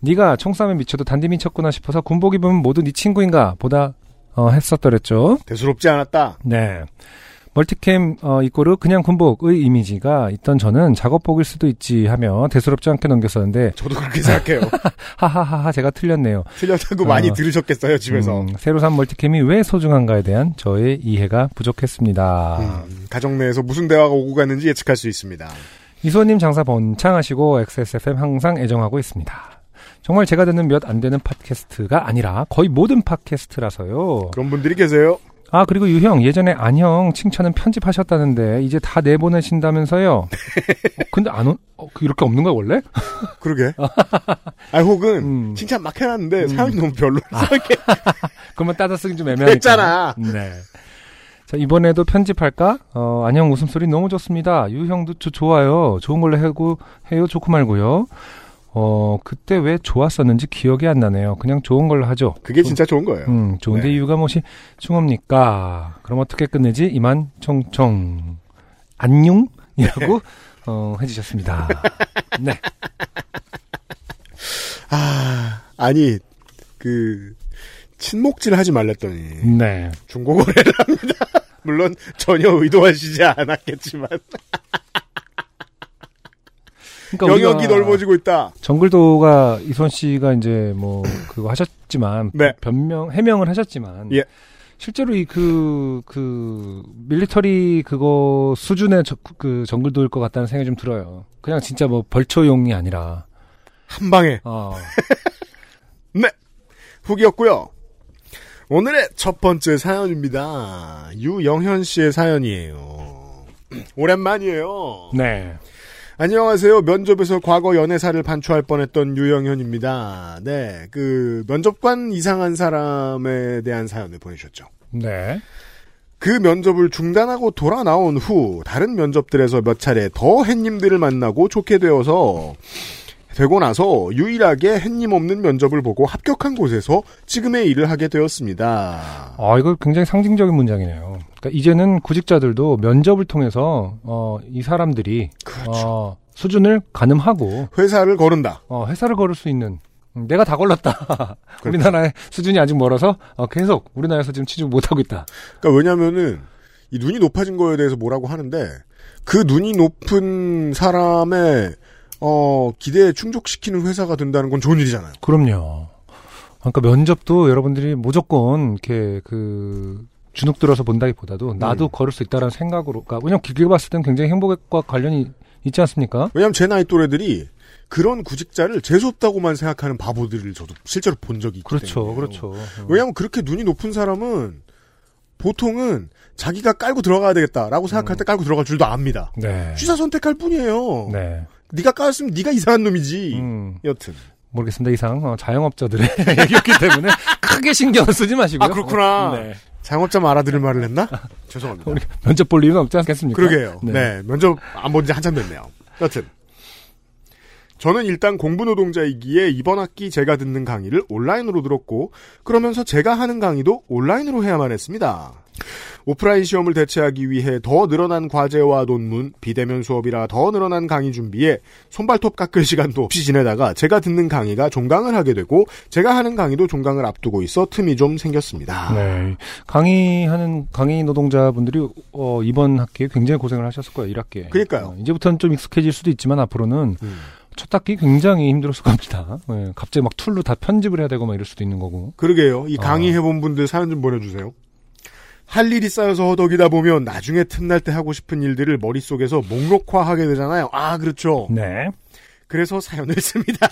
네가 총 쏴면 미쳐도 단디 미쳤구나 싶어서 군복 입으면 모두 네 친구인가 보다 어, 했었더랬죠. 대수롭지 않았다. 네. 멀티캠 어, 이꼬르 그냥 군복의 이미지가 있던 저는 작업복일 수도 있지 하며 대수롭지 않게 넘겼었는데 저도 그렇게 생각해요. *laughs* 하하하하 제가 틀렸네요. 틀렸다고 많이 어. 들으셨겠어요, 집에서. 음, 새로 산 멀티캠이 왜 소중한가에 대한 저의 이해가 부족했습니다. 음, 가정 내에서 무슨 대화가 오고 갔는지 예측할 수 있습니다. 이소님 장사 번창하시고 XSFM 항상 애정하고 있습니다. 정말 제가 듣는 몇 안 되는 팟캐스트가 아니라 거의 모든 팟캐스트라서요. 그런 분들이 계세요. 아, 그리고 유형, 예전에 안형 칭찬은 편집하셨다는데, 이제 다 내보내신다면서요? *laughs* 어, 근데 안, 온, 어, 그 이렇게 없는 거야, 원래? *laughs* 그러게. 아, 혹은, 음. 칭찬 막 해놨는데, 사연이 너무 별로라서 이렇게 *laughs* 그러면 따다 쓰기 좀 애매하니까. 했잖아. 네. 자, 이번에도 편집할까? 어, 안녕 웃음소리 너무 좋습니다. 유형도 저 좋아요. 좋은 걸로 해고, 해요. 좋고 말고요. 어, 그때 왜 좋았었는지 기억이 안 나네요. 그냥 좋은 걸로 하죠. 그게 진짜 좋은 거예요. 음, 좋은데 네. 이유가 무엇이 중합니까? 그럼 어떻게 끝내지? 이만 총총 안녕 이라고 *laughs* 어, 해주셨습니다. *laughs* 네, 아, 아니, 그, 친목질 하지 말랬더니, 네. 중고거래를 합니다. *laughs* 물론, 전혀 의도하시지 않았겠지만, 그러니까 영역이 넓어지고 있다. 정글도가 이선 씨가 이제 뭐 그거 하셨지만 네. 변명 해명을 하셨지만 예. 실제로 이그그 밀리터리 그거 수준의 저, 그 정글도일 것 같다는 생각이 좀 들어요. 그냥 진짜 뭐 벌초용이 아니라 한 방에. 어, *laughs* 네. 후기였고요. 오늘의 첫 번째 사연입니다. 유영현 씨의 사연이에요. *clears throat* 오랜만이에요. 네. 안녕하세요. 면접에서 과거 연애사를 반추할 뻔했던 유영현입니다. 네, 그 면접관 이상한 사람에 대한 사연을 보내주셨죠. 네. 그 면접을 중단하고 돌아 나온 후 다른 면접들에서 몇 차례 더 햇님들을 만나고 좋게 되어서 되고 나서 유일하게 햇님 없는 면접을 보고 합격한 곳에서 지금의 일을 하게 되었습니다. 아, 이거 굉장히 상징적인 문장이네요. 그러니까 이제는 구직자들도 면접을 통해서 어, 이 사람들이 그렇죠. 어, 수준을 가늠하고 회사를 거른다. 어, 회사를 걸을 수 있는 음, 내가 다 걸렀다. 그렇죠. 우리나라의 수준이 아직 멀어서 어, 계속 우리나라에서 지금 취직 못 하고 있다. 그러니까 왜냐면은 이 눈이 높아진 거에 대해서 뭐라고 하는데 그 눈이 높은 사람의 어 기대에 충족시키는 회사가 된다는 건 좋은 일이잖아요. 그럼요. 그러니까 면접도 여러분들이 무조건 이렇게 그 주눅 들어서 본다기보다도 나도 음. 걸을 수 있다라는 생각으로, 그러니까 왜냐면 길게 봤을 땐 굉장히 행복과 관련이 있지 않습니까? 왜냐면 제 나이 또래들이 그런 구직자를 재수없다고만 생각하는 바보들을 저도 실제로 본 적이 있기 그렇죠, 때문에. 그렇죠. 왜냐면 그렇게 눈이 높은 사람은 보통은 자기가 깔고 들어가야 되겠다라고 생각할 때 깔고 들어갈 줄도 압니다. 네. 취사 선택할 뿐이에요. 네. 네가 깔았으면 네가 이상한 놈이지. 음, 여튼. 모르겠습니다. 이상 어, 자영업자들의 *laughs* 얘기였기 때문에 크게 신경을 쓰지 마시고요. 아, 그렇구나. 네. 장업자 알아들을 말을 했나? *laughs* 죄송합니다. 면접 볼 이유는 없지 않겠습니까? 그러게요. 네. 네. 면접 안 본 지 한참 됐네요. 여튼. 저는 일단 공부 노동자이기에 이번 학기 제가 듣는 강의를 온라인으로 들었고 그러면서 제가 하는 강의도 온라인으로 해야만 했습니다. 오프라인 시험을 대체하기 위해 더 늘어난 과제와 논문, 비대면 수업이라 더 늘어난 강의 준비에 손발톱 깎을 시간도 없이 지내다가 제가 듣는 강의가 종강을 하게 되고 제가 하는 강의도 종강을 앞두고 있어 틈이 좀 생겼습니다. 네. 강의하는 강의 노동자분들이 어, 이번 학기에 굉장히 고생을 하셨을 거예요. 1학기에. 그러니까요. 어, 이제부터는 좀 익숙해질 수도 있지만 앞으로는 음. 첫 학기 굉장히 힘들었을 겁니다. 네, 갑자기 막 툴로 다 편집을 해야 되고 막 이럴 수도 있는 거고. 그러게요. 이 강의 어. 해본 분들 사연 좀 보내주세요. 할 일이 쌓여서 허덕이다 보면 나중에 틈날 때 하고 싶은 일들을 머릿속에서 목록화하게 되잖아요. 아, 그렇죠. 네. 그래서 사연을 *laughs* 씁니다.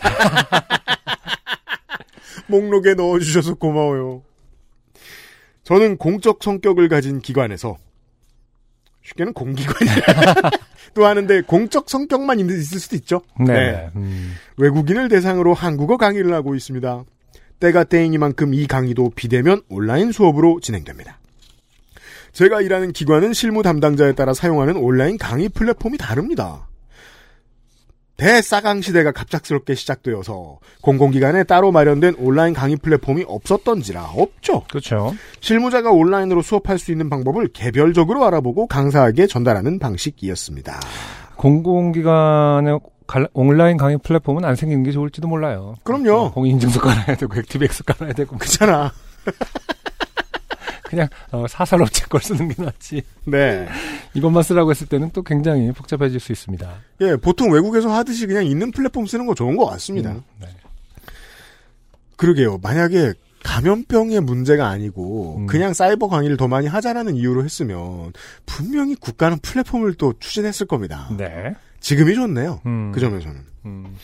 목록에 넣어주셔서 고마워요. 저는 공적 성격을 가진 기관에서 쉽게는 공기관이라 *laughs* 또 하는데 공적 성격만 있- 있을 수도 있죠. 네. 음, 외국인을 대상으로 한국어 강의를 하고 있습니다. 때가 때이니만큼 이 강의도 비대면 온라인 수업으로 진행됩니다. 제가 일하는 기관은 실무 담당자에 따라 사용하는 온라인 강의 플랫폼이 다릅니다. 대싸강 시대가 갑작스럽게 시작되어서 공공기관에 따로 마련된 온라인 강의 플랫폼이 없었던지라 없죠. 그렇죠. 실무자가 온라인으로 수업할 수 있는 방법을 개별적으로 알아보고 강사에게 전달하는 방식이었습니다. 공공기관의 갈- 온라인 강의 플랫폼은 안 생기는 게 좋을지도 몰라요. 그럼요. 어, 공인인증서 깔아야 되고 액티브엑스 깔아야 되고 그렇잖아. *laughs* 그냥 어, 사설업체 *laughs* 걸 쓰는 게 낫지. 네. 이것만 쓰라고 했을 때는 또 굉장히 복잡해질 수 있습니다. 예, 보통 외국에서 하듯이 그냥 있는 플랫폼 쓰는 거 좋은 것 같습니다. 음, 네. 그러게요. 만약에 감염병의 문제가 아니고 음. 그냥 사이버 강의를 더 많이 하자라는 이유로 했으면 분명히 국가는 플랫폼을 또 추진했을 겁니다. 네. 지금이 좋네요. 음. 그 점에서는. 음,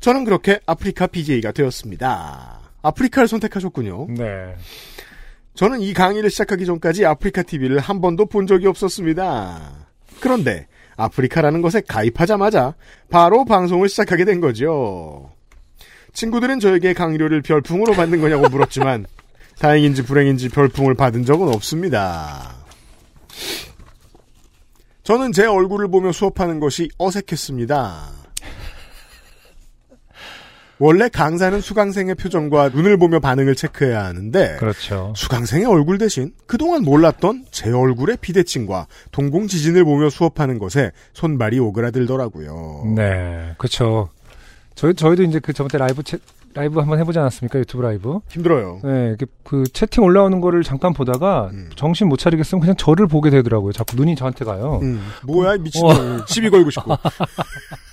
저는 그렇게 아프리카 BJ가 되었습니다. 아프리카를 선택하셨군요. 네. 저는 이 강의를 시작하기 전까지 아프리카 TV를 한 번도 본 적이 없었습니다. 그런데 아프리카라는 것에 가입하자마자 바로 방송을 시작하게 된 거죠. 친구들은 저에게 강의료를 별풍으로 받는 거냐고 물었지만 *laughs* 다행인지 불행인지 별풍을 받은 적은 없습니다. 저는 제 얼굴을 보며 수업하는 것이 어색했습니다. 원래 강사는 수강생의 표정과 눈을 보며 반응을 체크해야 하는데 그렇죠. 수강생의 얼굴 대신 그동안 몰랐던 제 얼굴의 비대칭과 동공 지진을 보며 수업하는 것에 손발이 오그라들더라고요. 네, 그렇죠. 저희 저희도 이제 그 저번 때 라이브 채, 라이브 한번 해보지 않았습니까? 유튜브 라이브. 힘들어요. 네, 이렇게 그 채팅 올라오는 거를 잠깐 보다가 음. 정신 못 차리겠으면 그냥 저를 보게 되더라고요. 자꾸 눈이 저한테 가요. 음, 뭐야 이 미친놈 시비 걸고 싶고 *laughs*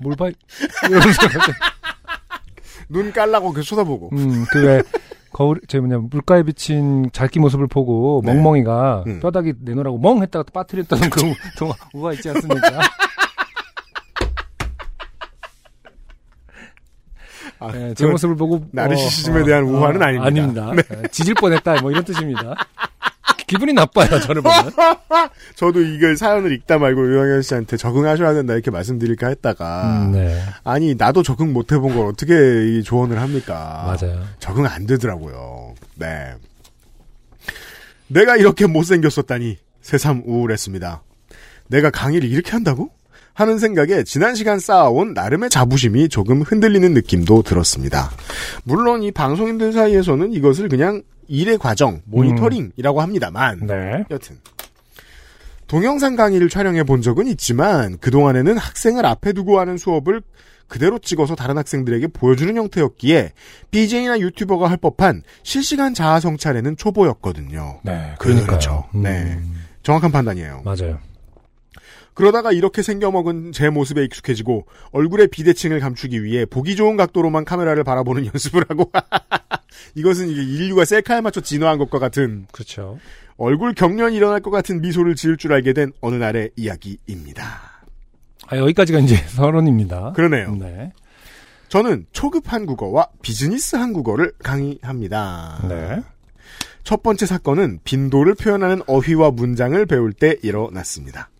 뭘 봐? 이러면서 *laughs* 눈 깔라고 그 쳐다보고 음, 그왜 거울 저 뭐냐 물가에 비친 자기 모습을 보고 네. 멍멍이가 음. 뼈다귀 내놓으라고 멍 했다가 빠뜨렸다는 그 동화 우가 있지 않습니까? 아, 네, 제 모습을 보고 나르시시즘에 대한 우화는 아닙니다. 아닙니다. 네, 지질 뻔했다 뭐 이런 뜻입니다. 기분이 나빠요 저를 보면. *laughs* 저도 이걸 사연을 읽다 말고 유영현 씨한테 적응하셔야 된다 이렇게 말씀드릴까 했다가 음, 네, 아니 나도 적응 못 해본 걸 어떻게 이 조언을 합니까? 맞아요. 적응 안 되더라고요. 네. 내가 이렇게 못생겼었다니 새삼 우울했습니다. 내가 강의를 이렇게 한다고? 하는 생각에 지난 시간 쌓아온 나름의 자부심이 조금 흔들리는 느낌도 들었습니다. 물론 이 방송인들 사이에서는 이것을 그냥 일의 과정, 모니터링이라고 합니다만 네. 여튼 동영상 강의를 촬영해 본 적은 있지만 그동안에는 학생을 앞에 두고 하는 수업을 그대로 찍어서 다른 학생들에게 보여주는 형태였기에 BJ나 유튜버가 할 법한 실시간 자아 성찰에는 초보였거든요. 네, 그렇죠. 그러니까요. 음, 네. 정확한 판단이에요. 맞아요. 그러다가 이렇게 생겨먹은 제 모습에 익숙해지고 얼굴의 비대칭을 감추기 위해 보기 좋은 각도로만 카메라를 바라보는 *laughs* 연습을 하고 *laughs* 이것은 인류가 셀카에 맞춰 진화한 것과 같은 그렇죠. 얼굴 경련이 일어날 것 같은 미소를 지을 줄 알게 된 어느 날의 이야기입니다. 아, 여기까지가 이제 *laughs* 서론입니다. 그러네요. 네. 저는 초급 한국어와 비즈니스 한국어를 강의합니다. 네. 첫 번째 사건은 빈도를 표현하는 어휘와 문장을 배울 때 일어났습니다.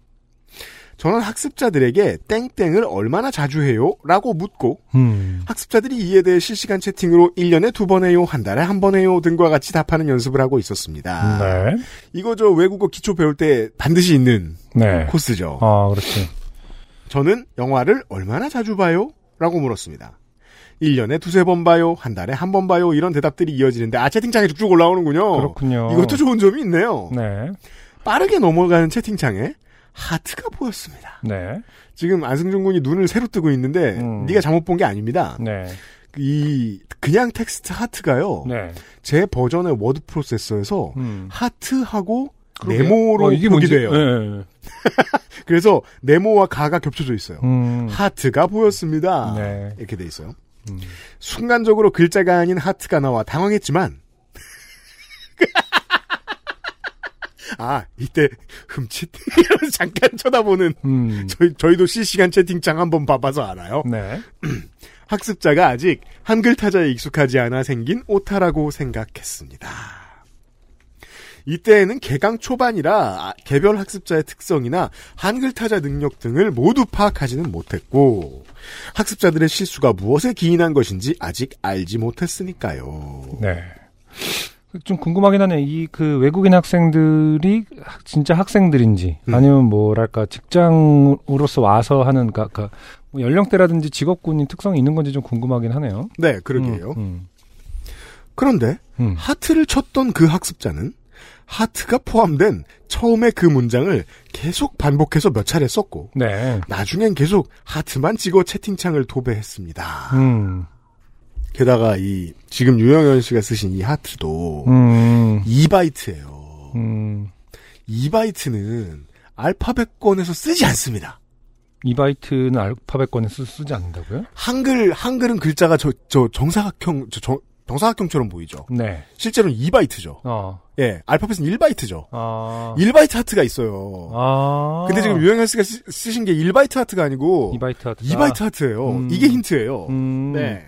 저는 학습자들에게 땡땡을 얼마나 자주 해요? 라고 묻고 음. 학습자들이 이에 대해 실시간 채팅으로 1년에 두 번 해요, 한 달에 한 번 해요 등과 같이 답하는 연습을 하고 있었습니다. 네. 이거 저 외국어 기초 배울 때 반드시 있는 네. 코스죠. 아, 그렇지. 저는 영화를 얼마나 자주 봐요? 라고 물었습니다. 1년에 두세 번 봐요, 한 달에 한 번 봐요, 이런 대답들이 이어지는데, 아, 채팅창에 쭉쭉 올라오는군요. 그렇군요. 이것도 좋은 점이 있네요. 네. 빠르게 넘어가는 채팅창에 하트가 보였습니다. 네. 지금 안승준 군이 눈을 새로 뜨고 있는데, 음. 네가 잘못 본 게 아닙니다. 네. 이, 그냥 텍스트 하트가요, 네. 제 버전의 워드 프로세서에서 음. 하트하고 그러게요. 네모로 어, 이게 뭔지- 돼요. 네. *laughs* 그래서 네모와 가가 겹쳐져 있어요. 음. 하트가 보였습니다. 네. 이렇게 돼 있어요. 음. 순간적으로 글자가 아닌 하트가 나와 당황했지만 아 이때 흠칫 *laughs* 잠깐 쳐다보는 음. 저희 저희도 실시간 채팅창 한번 봐봐서 알아요. 네. *clears throat* 학습자가 아직 한글 타자에 익숙하지 않아 생긴 오타라고 생각했습니다. 이때에는 개강 초반이라 아, 개별 학습자의 특성이나 한글 타자 능력 등을 모두 파악하지는 못했고 학습자들의 실수가 무엇에 기인한 것인지 아직 알지 못했으니까요. 네. 좀 궁금하긴 하네. 이 그 외국인 학생들이 학- 진짜 학생들인지 음. 아니면 뭐랄까 직장으로서 와서 하는 그, 그뭐 연령대라든지 직업군인 특성이 있는 건지 좀 궁금하긴 하네요. 네, 그러게요. 음, 그런데 음. 하트를 쳤던 그 학습자는 하트가 포함된 처음에 그 문장을 계속 반복해서 몇 차례 썼고 네. 나중엔 계속 하트만 찍어 채팅창을 도배했습니다. 음. 게다가 이 지금 유영현 씨가 쓰신 이 하트도 음. 2바이트예요. 음. 2바이트는 알파벳권에서 쓰지 않습니다. 2바이트는 알파벳권에 쓰, 쓰지 않는다고요? 한글 한글은 글자가 저, 저 정사각형 저, 저- 정사각형처럼 보이죠. 네. 실제로는 2바이트죠. 어. 예, 알파벳은 1바이트죠. 아. 1바이트 하트가 있어요. 아. 근데 지금 유영현 씨가 쓰, 쓰신 게 1바이트 하트가 아니고 2바이트 하트. 2바이트 하트예요. 음. 이게 힌트예요. 음. 네.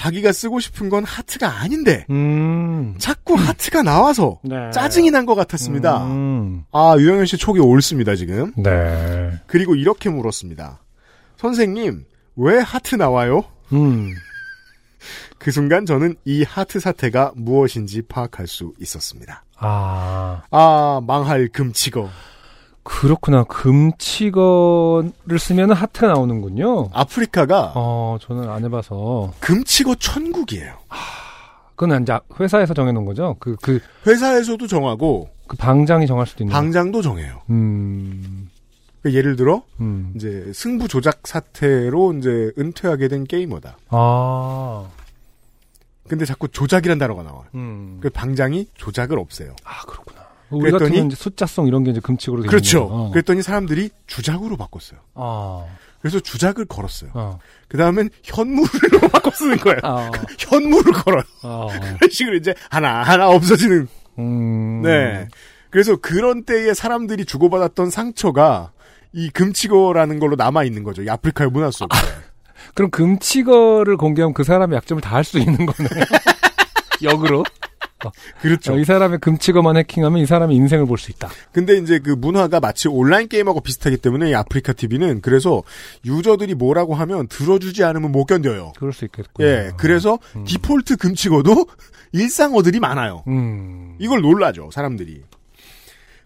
자기가 쓰고 싶은 건 하트가 아닌데 음. 자꾸 하트가 나와서 네. 짜증이 난 것 같았습니다. 음. 아 유영현 씨 촉이 옳습니다 지금. 네. 그리고 이렇게 물었습니다. 선생님 왜 하트 나와요? 음. *laughs* 그 순간 저는 이 하트 사태가 무엇인지 파악할 수 있었습니다. 아. 아 망할 금치거. 그렇구나. 금치거를 쓰면 하트가 나오는군요. 아프리카가 어, 저는 안 해봐서. 금치거 천국이에요. 그건 이제 회사에서 정해놓은 거죠? 그, 그, 회사에서도 정하고 그 방장이 정할 수도 있는. 방장도 정해요. 음. 그러니까 예를 들어 음. 이제 승부 조작 사태로 이제 은퇴하게 된 게이머다. 아. 근데 자꾸 조작이란 단어가 나와요. 음. 그 방장이 조작을 없애요. 아, 그렇구나. 우리 그랬더니- 숫자성 이런 게 이제 금칙으로 그렇죠. 어. 그랬더니 사람들이 주작으로 바꿨어요. 아. 그래서 주작을 걸었어요. 어. 그 다음엔 현물로 *laughs* 바꿔 쓰는 거예요. 아. 현물을 걸어요. 아. 그런 식으로 이제 하나 하나 없어지는. 음. 네. 그래서 그런 때에 사람들이 주고받았던 상처가 이 금치거라는 걸로 남아 있는 거죠. 이 아프리카의 문화 속에. 그럼 금치거를 공개하면 그 사람의 약점을 다 할 수 있는 거네. *laughs* 역으로. *laughs* 그렇죠. 어, 이 사람의 금치거만 해킹하면 이 사람의 인생을 볼 수 있다. 근데 이제 그 문화가 마치 온라인 게임하고 비슷하기 때문에 이 아프리카 TV는 그래서 유저들이 뭐라고 하면 들어주지 않으면 못 견뎌요. 그럴 수 있겠군요. 예, 그래서 디폴트 금치고도 *laughs* 일상어들이 많아요. 음. 이걸 놀라죠, 사람들이.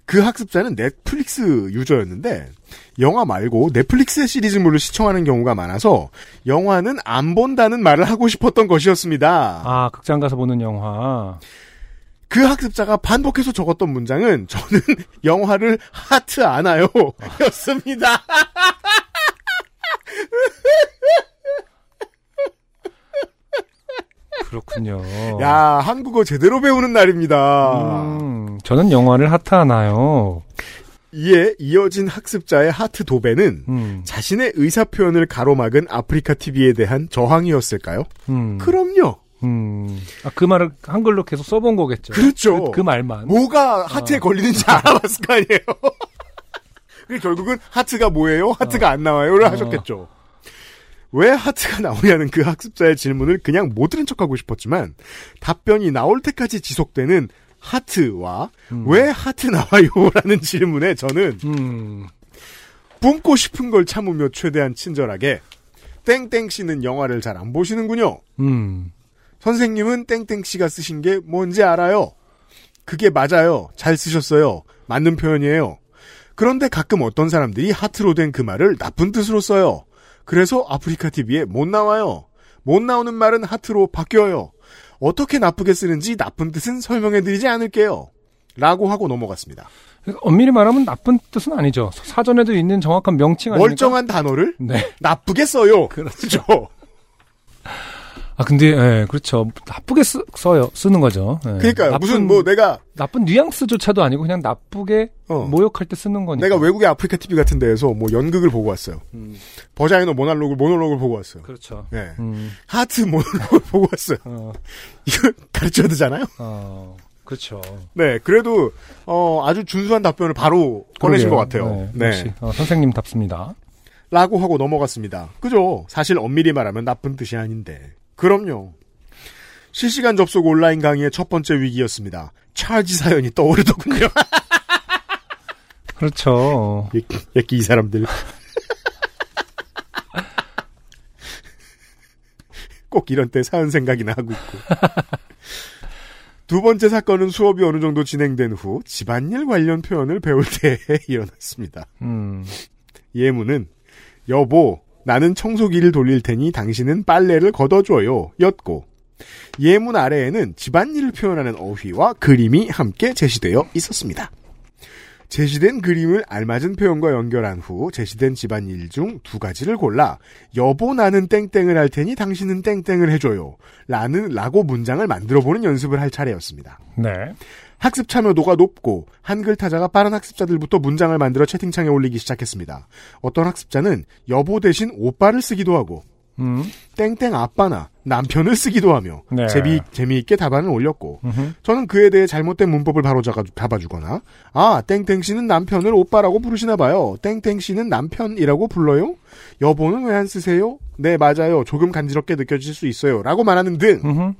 그 학습자는 넷플릭스 유저였는데 영화 말고 넷플릭스 시리즈물을 시청하는 경우가 많아서 영화는 안 본다는 말을 하고 싶었던 것이었습니다. 아, 극장 가서 보는 영화. 그 학습자가 반복해서 적었던 문장은 저는 *laughs* 영화를 하트 안 와요 *laughs* 였습니다. 그렇군요. 야, 한국어 제대로 배우는 날입니다. 음, 저는 영화를 하트 하나요? 이에 이어진 학습자의 하트 도배는 음, 자신의 의사 표현을 가로막은 아프리카 TV에 대한 저항이었을까요? 음, 그럼요. 음. 아, 그 말을 한글로 계속 써본 거겠죠. 그렇죠. 그, 그 말만. 뭐가 하트에 어. 걸리는지 *laughs* 알아봤을 거 아니에요. *laughs* 그게 결국은 하트가 뭐예요? 하트가 안 나와요를 어. 하셨겠죠. 왜 하트가 나오냐는 그 학습자의 질문을 그냥 못 들은 척하고 싶었지만 답변이 나올 때까지 지속되는 하트와 음. 왜 하트 나와요라는 질문에 저는 음, 뿜고 싶은 걸 참으며 최대한 친절하게 땡땡 씨는 영화를 잘 안 보시는군요. 음. 선생님은 땡땡 씨가 쓰신 게 뭔지 알아요. 그게 맞아요. 잘 쓰셨어요. 맞는 표현이에요. 그런데 가끔 어떤 사람들이 하트로 된 그 말을 나쁜 뜻으로 써요. 그래서 아프리카 TV에 못 나와요. 못 나오는 말은 하트로 바뀌어요. 어떻게 나쁘게 쓰는지 나쁜 뜻은 설명해드리지 않을게요. 라고 하고 넘어갔습니다. 엄밀히 말하면 나쁜 뜻은 아니죠. 사전에도 있는 정확한 명칭 아닙니까? 멀쩡한 단어를 네. 나쁘게 써요. *laughs* 그렇죠. 아 근데 예, 그렇죠. 나쁘게 쓰, 써요. 쓰는 거죠. 예. 그러니까요. 나쁜, 무슨 뭐 내가 나쁜 뉘앙스조차도 아니고 그냥 나쁘게 어. 모욕할 때 쓰는 거니까. 내가 외국의 아프리카 TV 같은 데에서 뭐 연극을 보고 왔어요. 음, 버자이너 모날로그 모놀로그를 보고 왔어요. 그렇죠. 네. 음, 하트 모놀로그를 *laughs* 보고 왔어요. 어, 이거 가르쳐야 되잖아요. 어, 그렇죠. 네, 그래도 어, 아주 준수한 답변을 바로 꺼내신 것. 같아요. 네, 역시 어, 선생님답습니다. 라고 하고 넘어갔습니다. 그죠? 사실 엄밀히 말하면 나쁜 뜻이 아닌데. 그럼요. 실시간 접속 온라인 강의의 첫 번째 위기였습니다. 찰지 사연이 떠오르더군요. *laughs* 그렇죠. 예끼 이 사람들. *laughs* 꼭 이런 때 사연 생각이나 하고 있고. 두 번째 사건은 수업이 어느 정도 진행된 후 집안일 관련 표현을 배울 때 *laughs* 일어났습니다. 음, 예문은 여보 나는 청소기를 돌릴 테니 당신은 빨래를 걷어줘요 였고 예문 아래에는 집안일을 표현하는 어휘와 그림이 함께 제시되어 있었습니다. 제시된 그림을 알맞은 표현과 연결한 후 제시된 집안일 중 두 가지를 골라 여보 나는 땡땡을 할 테니 당신은 땡땡을 해줘요 라는 라고 문장을 만들어 보는 연습을 할 차례였습니다. 네. 학습 참여도가 높고 한글 타자가 빠른 학습자들부터 문장을 만들어 채팅창에 올리기 시작했습니다. 어떤 학습자는 여보 대신 오빠를 쓰기도 하고 음, 땡땡 아빠나 남편을 쓰기도 하며 네. 재미, 재미있게 답안을 올렸고 음흠. 저는 그에 대해 잘못된 문법을 바로 잡아, 잡아주거나 아 땡땡 씨는 남편을 오빠라고 부르시나 봐요. 땡땡 씨는 남편이라고 불러요? 여보는 왜 안 쓰세요? 네, 맞아요. 조금 간지럽게 느껴질 수 있어요. 라고 말하는 등 음흠.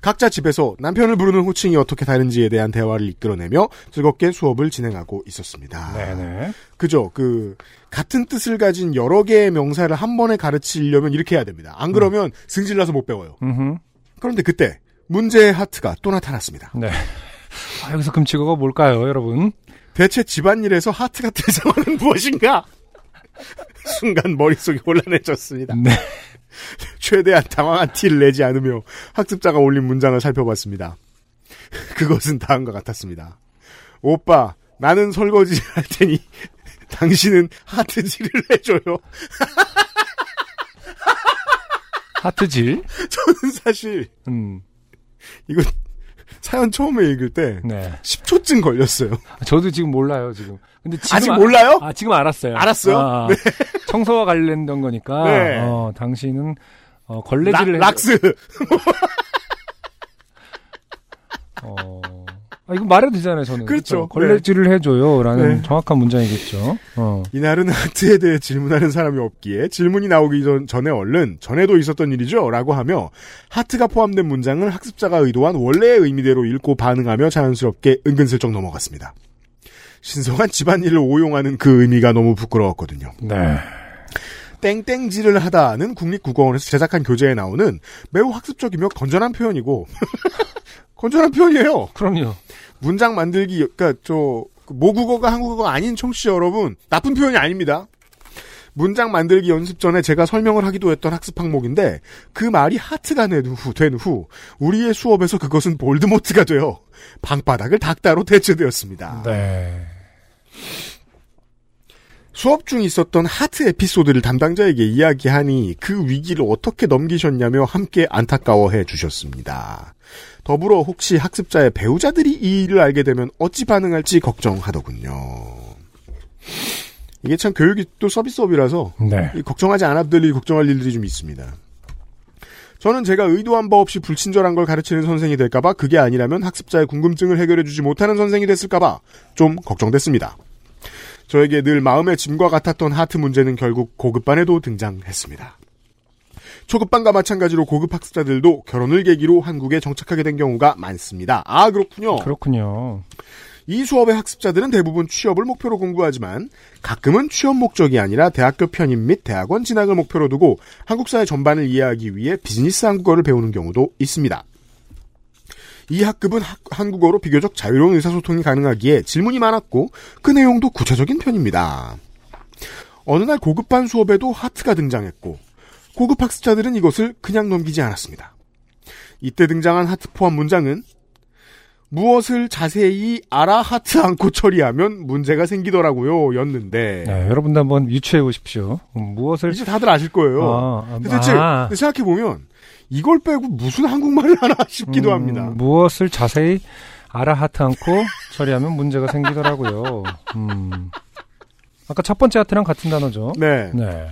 각자 집에서 남편을 부르는 호칭이 어떻게 다른지에 대한 대화를 이끌어내며 즐겁게 수업을 진행하고 있었습니다. 네네. 그죠. 그 같은 뜻을 가진 여러 개의 명사를 한 번에 가르치려면 이렇게 해야 됩니다. 안 그러면 승질나서 못 배워요. 음흠. 그런데 그때 문제의 하트가 또 나타났습니다. 네. 아, 여기서 금치고가 뭘까요, 여러분? 대체 집안일에서 하트 같은 상황은 무엇인가? *laughs* 순간 머릿속이 혼란해졌습니다. 네. *laughs* 최대한 당황한 티를 내지 않으며 학습자가 올린 문장을 살펴봤습니다. *laughs* 그것은 다음과 같았습니다. 오빠, 나는 설거지 *laughs* 할 테니 당신은 하트질을 해줘요. 하트질. 저는 사실 음. 이거 사연 처음에 읽을 때 네. 10초쯤 걸렸어요. 저도 지금 몰라요, 지금. 근데 지금 아직 아- 몰라요? 아, 지금 알았어요. 알았어요? 아, 아. 청소와 관련된 거니까. 네. 어, 당신은 어, 라, 걸레질을 해- 락스. *laughs* 어. 아, 이거 말해도 되잖아요, 저는. 그렇죠. 그쵸? 걸레질을 해줘요 라는 네. 정확한 문장이겠죠. 어. 이날은 하트에 대해 질문하는 사람이 없기에 질문이 나오기 전, 전에 얼른 전에도 있었던 일이죠 라고 하며 하트가 포함된 문장을 학습자가 의도한 원래의 의미대로 읽고 반응하며 자연스럽게 은근슬쩍 넘어갔습니다. 신성한 집안일을 오용하는 그 의미가 너무 부끄러웠거든요. 네. 땡땡질을 하다는 국립국어원에서 제작한 교재에 나오는 매우 학습적이며 건전한 표현이고 *laughs* 건전한 표현이에요. *laughs* 그럼요. 문장 만들기, 그니까, 저, 그 모국어가 한국어가 아닌 청취자 여러분, 나쁜 표현이 아닙니다. 문장 만들기 연습 전에 제가 설명을 하기도 했던 학습 항목인데, 그 말이 하트가 된 후, 된 후, 우리의 수업에서 그것은 볼드모트가 되어, 방바닥을 닥다로 대체되었습니다. 네. 수업 중 있었던 하트 에피소드를 담당자에게 이야기하니 그 위기를 어떻게 넘기셨냐며 함께 안타까워해 주셨습니다. 더불어 혹시 학습자의 배우자들이 이 일을 알게 되면 어찌 반응할지 걱정하더군요. 이게 참 교육이 또 서비스업이라서 네. 이 걱정하지 않아도 될 일, 걱정할 일들이 좀 있습니다. 저는 제가 의도한 바 없이 불친절한 걸 가르치는 선생이 될까봐 그게 아니라면 학습자의 궁금증을 해결해주지 못하는 선생이 됐을까봐 좀 걱정됐습니다. 저에게 늘 마음의 짐과 같았던 하트 문제는 결국 고급반에도 등장했습니다. 초급반과 마찬가지로 고급 학습자들도 결혼을 계기로 한국에 정착하게 된 경우가 많습니다. 아 그렇군요. 그렇군요. 이 수업의 학습자들은 대부분 취업을 목표로 공부하지만 가끔은 취업 목적이 아니라 대학교 편입 및 대학원 진학을 목표로 두고 한국 사회 전반을 이해하기 위해 비즈니스 한국어를 배우는 경우도 있습니다. 이 학급은 학- 한국어로 비교적 자유로운 의사소통이 가능하기에 질문이 많았고 그 내용도 구체적인 편입니다. 어느 날 고급반 수업에도 하트가 등장했고 고급 학습자들은 이것을 그냥 넘기지 않았습니다. 이때 등장한 하트 포함 문장은 무엇을 자세히 알아 하트 않고 처리하면 문제가 생기더라고요. 였는데 네, 여러분도 한번 유추해 보십시오. 음, 무엇을 이제 다들 아실 거예요. 아, 아, 근데 대체 아. 생각해 보면 이걸 빼고 무슨 한국말을 하나 *laughs* 싶기도 음, 합니다. 무엇을 자세히 알아 하트 않고 처리하면 문제가 생기더라고요. 음. 아까 첫 번째 하트랑 같은 단어죠. 네. 네.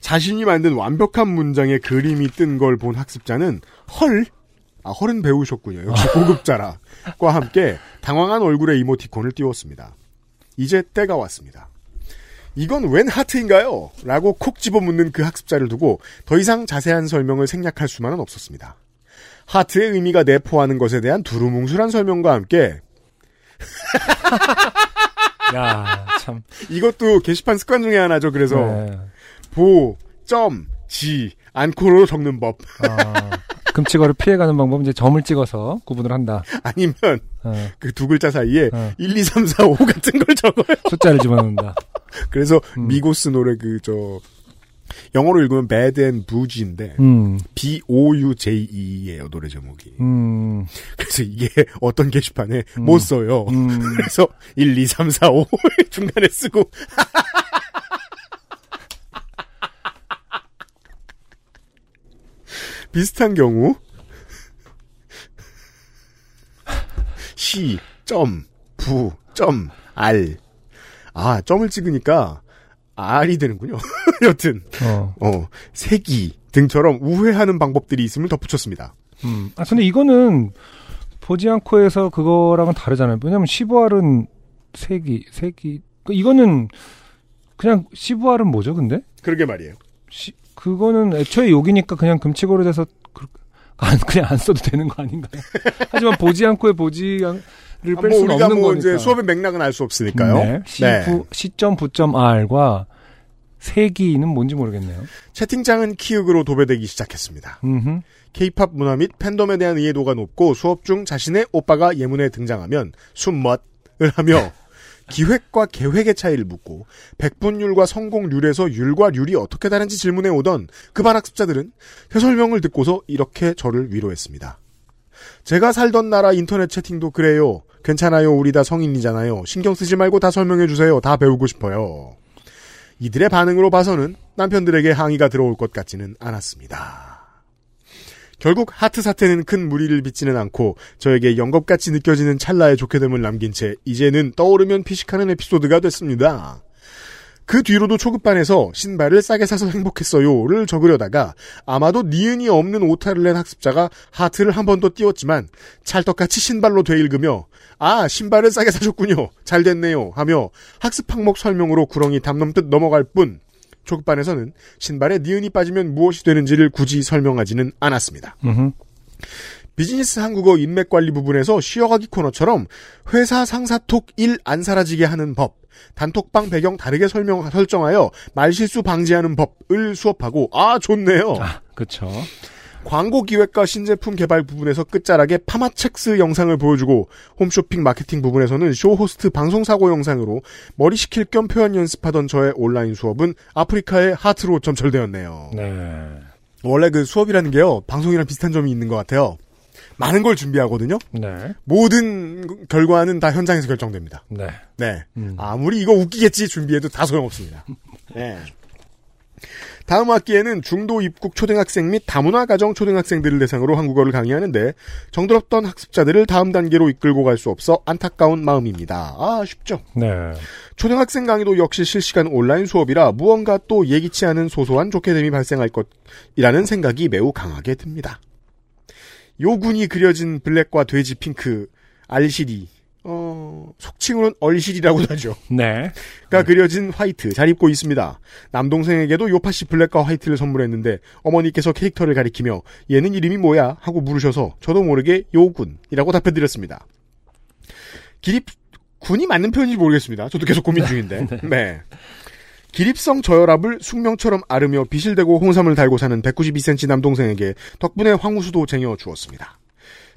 자신이 만든 완벽한 문장에 그림이 뜬 걸 본 학습자는 헐, 아 헐은 배우셨군요. 역시 고급자라. 과 함께 당황한 얼굴에 이모티콘을 띄웠습니다. 이제 때가 왔습니다. 이건 웬 하트인가요? 라고 콕 집어 묻는 그 학습자를 두고 더 이상 자세한 설명을 생략할 수만은 없었습니다. 하트의 의미가 내포하는 것에 대한 두루뭉술한 설명과 함께 *laughs* 야, 참. 이것도 게시판 습관 중에 하나죠. 그래서 네. 보, 점, 지, 안코로 적는 법. 아, 금치거를 피해가는 방법은 이제 점을 찍어서 구분을 한다. 아니면 어, 그두 글자 사이에 어. 1, 2, 3, 4, 5 같은 걸 적어요. 숫자를 집어넣는다. *laughs* 그래서 음. 미고스 노래 그 저 영어로 읽으면 Bad and Bougie인데 음, B O U J E예요 노래 제목이. 음, 그래서 이게 어떤 게시판에 음. 못 써요. 음. *laughs* 그래서 1, 2, 3, 4, 5 중간에 쓰고 *laughs* 비슷한 경우 *laughs* 시, 점, 부, 점, 알. 아, 점을 찍으니까 알이 되는군요. *laughs* 여튼 어, 어, 색이 등처럼 우회하는 방법들이 있음을 덧붙였습니다. 음. 아, 근데 이거는 보지 않고 해서 그거랑은 다르잖아요. 왜냐면 시부알은 색이, 색이, 그 이거는 그냥 시부알은 뭐죠, 근데? 그러게 말이에요. 시, 그거는 애초에 욕이니까 그냥 금치고로 돼서 그- 안, 그냥 안 써도 되는 거 아닌가요? *laughs* 하지만 보지 않고의 보지를 뺄 아, 뭐 수는 없는 뭐 거니까. 수업의 맥락은 알 수 없으니까요. 네. C9, C.9.R과 세기는 뭔지 모르겠네요. 채팅창은 키읔으로 도배되기 시작했습니다. 케이팝 문화 및 팬덤에 대한 이해도가 높고 수업 중 자신의 오빠가 예문에 등장하면 숨멋을 하며 *laughs* 기획과 계획의 차이를 묻고 백분율과 성공률에서 율과 률이 어떻게 다른지 질문해 오던 그 반 학습자들은 해설명을 듣고서 이렇게 저를 위로했습니다. 제가 살던 나라 인터넷 채팅도 그래요. 괜찮아요. 우리 다 성인이잖아요. 신경 쓰지 말고 다 설명해 주세요. 다 배우고 싶어요. 이들의 반응으로 봐서는 남편들에게 항의가 들어올 것 같지는 않았습니다. 결국 하트 사태는 큰 무리를 빚지는 않고 저에게 영겁같이 느껴지는 찰나의 좋게 됨을 남긴 채 이제는 떠오르면 피식하는 에피소드가 됐습니다. 그 뒤로도 초급반에서 신발을 싸게 사서 행복했어요를 적으려다가 아마도 니은이 없는 오타를 낸 학습자가 하트를 한 번 더 띄웠지만 찰떡같이 신발로 되읽으며 아 신발을 싸게 사셨군요 잘 됐네요 하며 학습 항목 설명으로 구렁이 담 넘듯 넘어갈 뿐 초급반에서는 신발에 니은이 빠지면 무엇이 되는지를 굳이 설명하지는 않았습니다. 음흠. 비즈니스 한국어 인맥 관리 부분에서 쉬어가기 코너처럼 회사 상사톡 1안 사라지게 하는 법, 단톡방 배경 다르게 설명 설정하여 말실수 방지하는 법을 수업하고 아 좋네요. 아, 그쵸. 광고 기획과 신제품 개발 부분에서 끝자락에 파마첵스 영상을 보여주고 홈쇼핑 마케팅 부분에서는 쇼호스트 방송 사고 영상으로 머리 식힐 겸 표현 연습하던 저의 온라인 수업은 아프리카의 하트로 점철되었네요. 네. 원래 그 수업이라는 게요 방송이랑 비슷한 점이 있는 것 같아요. 많은 걸 준비하거든요. 네. 모든 결과는 다 현장에서 결정됩니다. 네. 네. 음. 아무리 이거 웃기겠지 준비해도 다 소용없습니다. *laughs* 네. 다음 학기에는 중도 입국 초등학생 및 다문화 가정 초등학생들을 대상으로 한국어를 강의하는데 정들었던 학습자들을 다음 단계로 이끌고 갈 수 없어 안타까운 마음입니다. 아, 쉽죠. 네. 초등학생 강의도 역시 실시간 온라인 수업이라 무언가 또 예기치 않은 소소한 좋게됨이 발생할 것이라는 생각이 매우 강하게 듭니다. 요군이 그려진 블랙과 돼지 핑크 알실이 어 속칭으로는 얼실이라고도 하죠. 네. 가 그려진 화이트 잘 입고 있습니다. 남동생에게도 요파시 블랙과 화이트를 선물했는데 어머니께서 캐릭터를 가리키며 얘는 이름이 뭐야 하고 물으셔서 저도 모르게 요군이라고 답해드렸습니다. 기립 군이 맞는 표현인지 모르겠습니다. 저도 계속 고민 중인데. *laughs* 네. 기립성 저혈압을 숙명처럼 앓으며 비실대고 홍삼을 달고 사는 192cm 남동생에게 덕분에 황우수도 쟁여 주었습니다.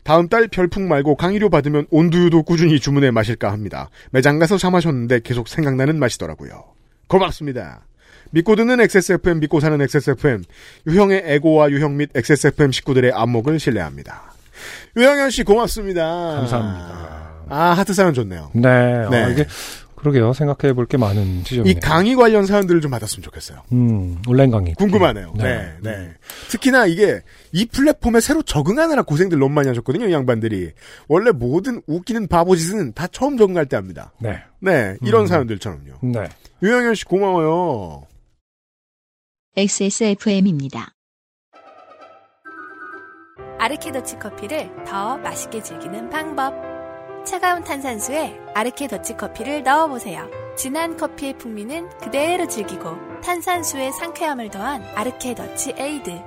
다음 달 별풍 말고 강의료 받으면 온두유도 꾸준히 주문해 마실까 합니다. 매장 가서 사 마셨는데 계속 생각나는 맛이더라고요. 고맙습니다. 믿고 듣는 XSFM, 믿고 사는 XSFM, 유형의 에고와 유형 및 XSFM 식구들의 안목을 신뢰합니다. 유형현 씨 고맙습니다. 감사합니다. 아, 하트 사연 좋네요. 네. 네. 어, 이게, 그러게요. 생각해 볼 게 많은 지점이네요. 이 강의 관련 사연들을 좀 받았으면 좋겠어요. 음, 온라인 강의. 궁금하네요. 네. 네, 네. 특히나 이게 이 플랫폼에 새로 적응하느라 고생들 너무 많이 하셨거든요, 이 양반들이. 원래 모든 웃기는 바보짓은 다 처음 적응할 때 합니다. 네. 네, 이런 음. 사연들처럼요. 네. 유영현 씨 고마워요. XSFM입니다. 아르케더치 커피를 더 맛있게 즐기는 방법. 차가운 탄산수에 아르케 더치 커피를 넣어보세요. 진한 커피의 풍미는 그대로 즐기고 탄산수의 상쾌함을 더한 아르케 Dutch ade.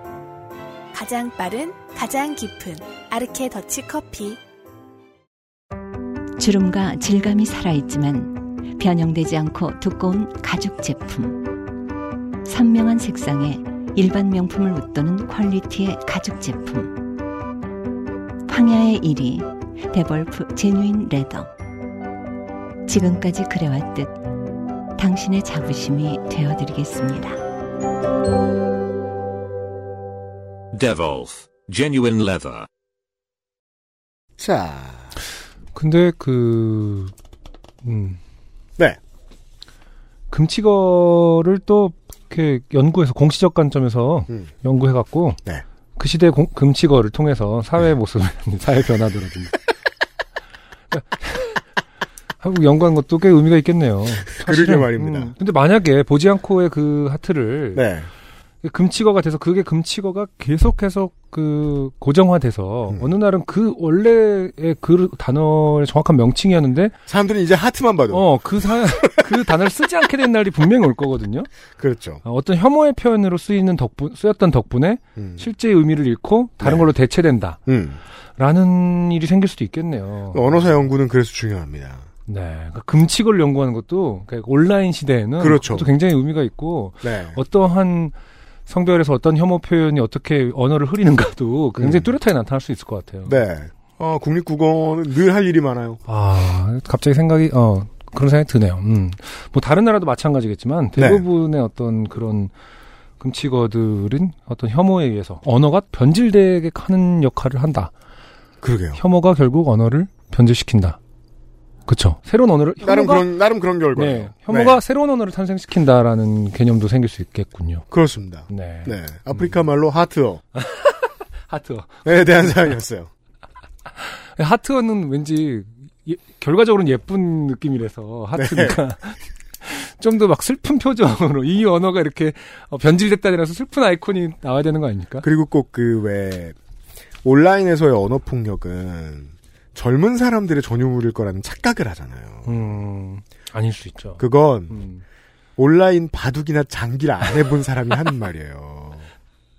가장 빠른, 가장 깊은 아르케 더치 커피. 주름과 질감이 살아있지만 변형되지 않고 두꺼운 가죽 제품. 선명한 색상에 일반 명품을 웃도는 quality의 가죽 제품. 황야의 1위 데볼프 제뉴인 레더. 지금까지 그래왔듯 당신의 자부심이 되어드리겠습니다. Devolf Genuine Leather. 자, 근데 그, 음. 네. 금치거를 또 이렇게 연구해서 공시적 관점에서 음. 연구해갖고 네. 그 시대 공, 금치거를 통해서 *laughs* 사회 모습, 사회 변화도라든지 한국 연구한 것도 꽤 의미가 있겠네요. 그러게 말입니다. 음, 근데 만약에 보지 않고의 그 하트를 네. 금치거가 돼서 그게 금치거가 계속해서 그 고정화돼서 음. 어느 날은 그 원래의 그 단어의 정확한 명칭이었는데 사람들은 이제 하트만 봐도 어그 그 단어를 쓰지 않게 된 날이 분명히 올 거거든요. 그렇죠. 어, 어떤 혐오의 표현으로 쓰이는 덕분 쓰였던 덕분에 음. 실제의 의미를 잃고 다른 네. 걸로 대체된다라는 음. 일이 생길 수도 있겠네요. 언어사 연구는 그래서 중요합니다. 네, 그러니까 금칙을 연구하는 것도 그러니까 온라인 시대에는 그렇죠. 굉장히 의미가 있고 네. 어떠한 성별에서 어떤 혐오 표현이 어떻게 언어를 흐리는가도 굉장히 음. 뚜렷하게 나타날 수 있을 것 같아요. 네. 어, 국립국어는 늘 할 일이 많아요. 아, 갑자기 생각이, 어, 그런 생각이 드네요. 음. 뭐, 다른 나라도 마찬가지겠지만, 네. 대부분의 어떤 그런 금치거들은 어떤 혐오에 의해서 언어가 변질되게 하는 역할을 한다. 그러게요. 혐오가 결국 언어를 변질시킨다. 그쵸. 새로운 언어를, 나름 혐오가, 그런 나름 그런 결과예요. 네, 혐오가 네. 새로운 언어를 탄생시킨다라는 개념도 생길 수 있겠군요. 그렇습니다. 네. 네. 아프리카 말로 하트어에 하트어. *laughs* 대한 사연이었어요. 하트어는 왠지, 예- 결과적으로는 예쁜 느낌이라서, 하트니까. *laughs* 좀더 막 슬픈 표정으로 이 언어가 이렇게 어, 변질됐다라서 슬픈 아이콘이 나와야 되는 거 아닙니까? 그리고 꼭 그 왜 온라인에서의 언어 폭력은 젊은 사람들의 전유물일 거라는 착각을 하잖아요. 음, 아닐 수 있죠. 그건 음, 온라인 바둑이나 장기를 안 해본 사람이 하는 말이에요.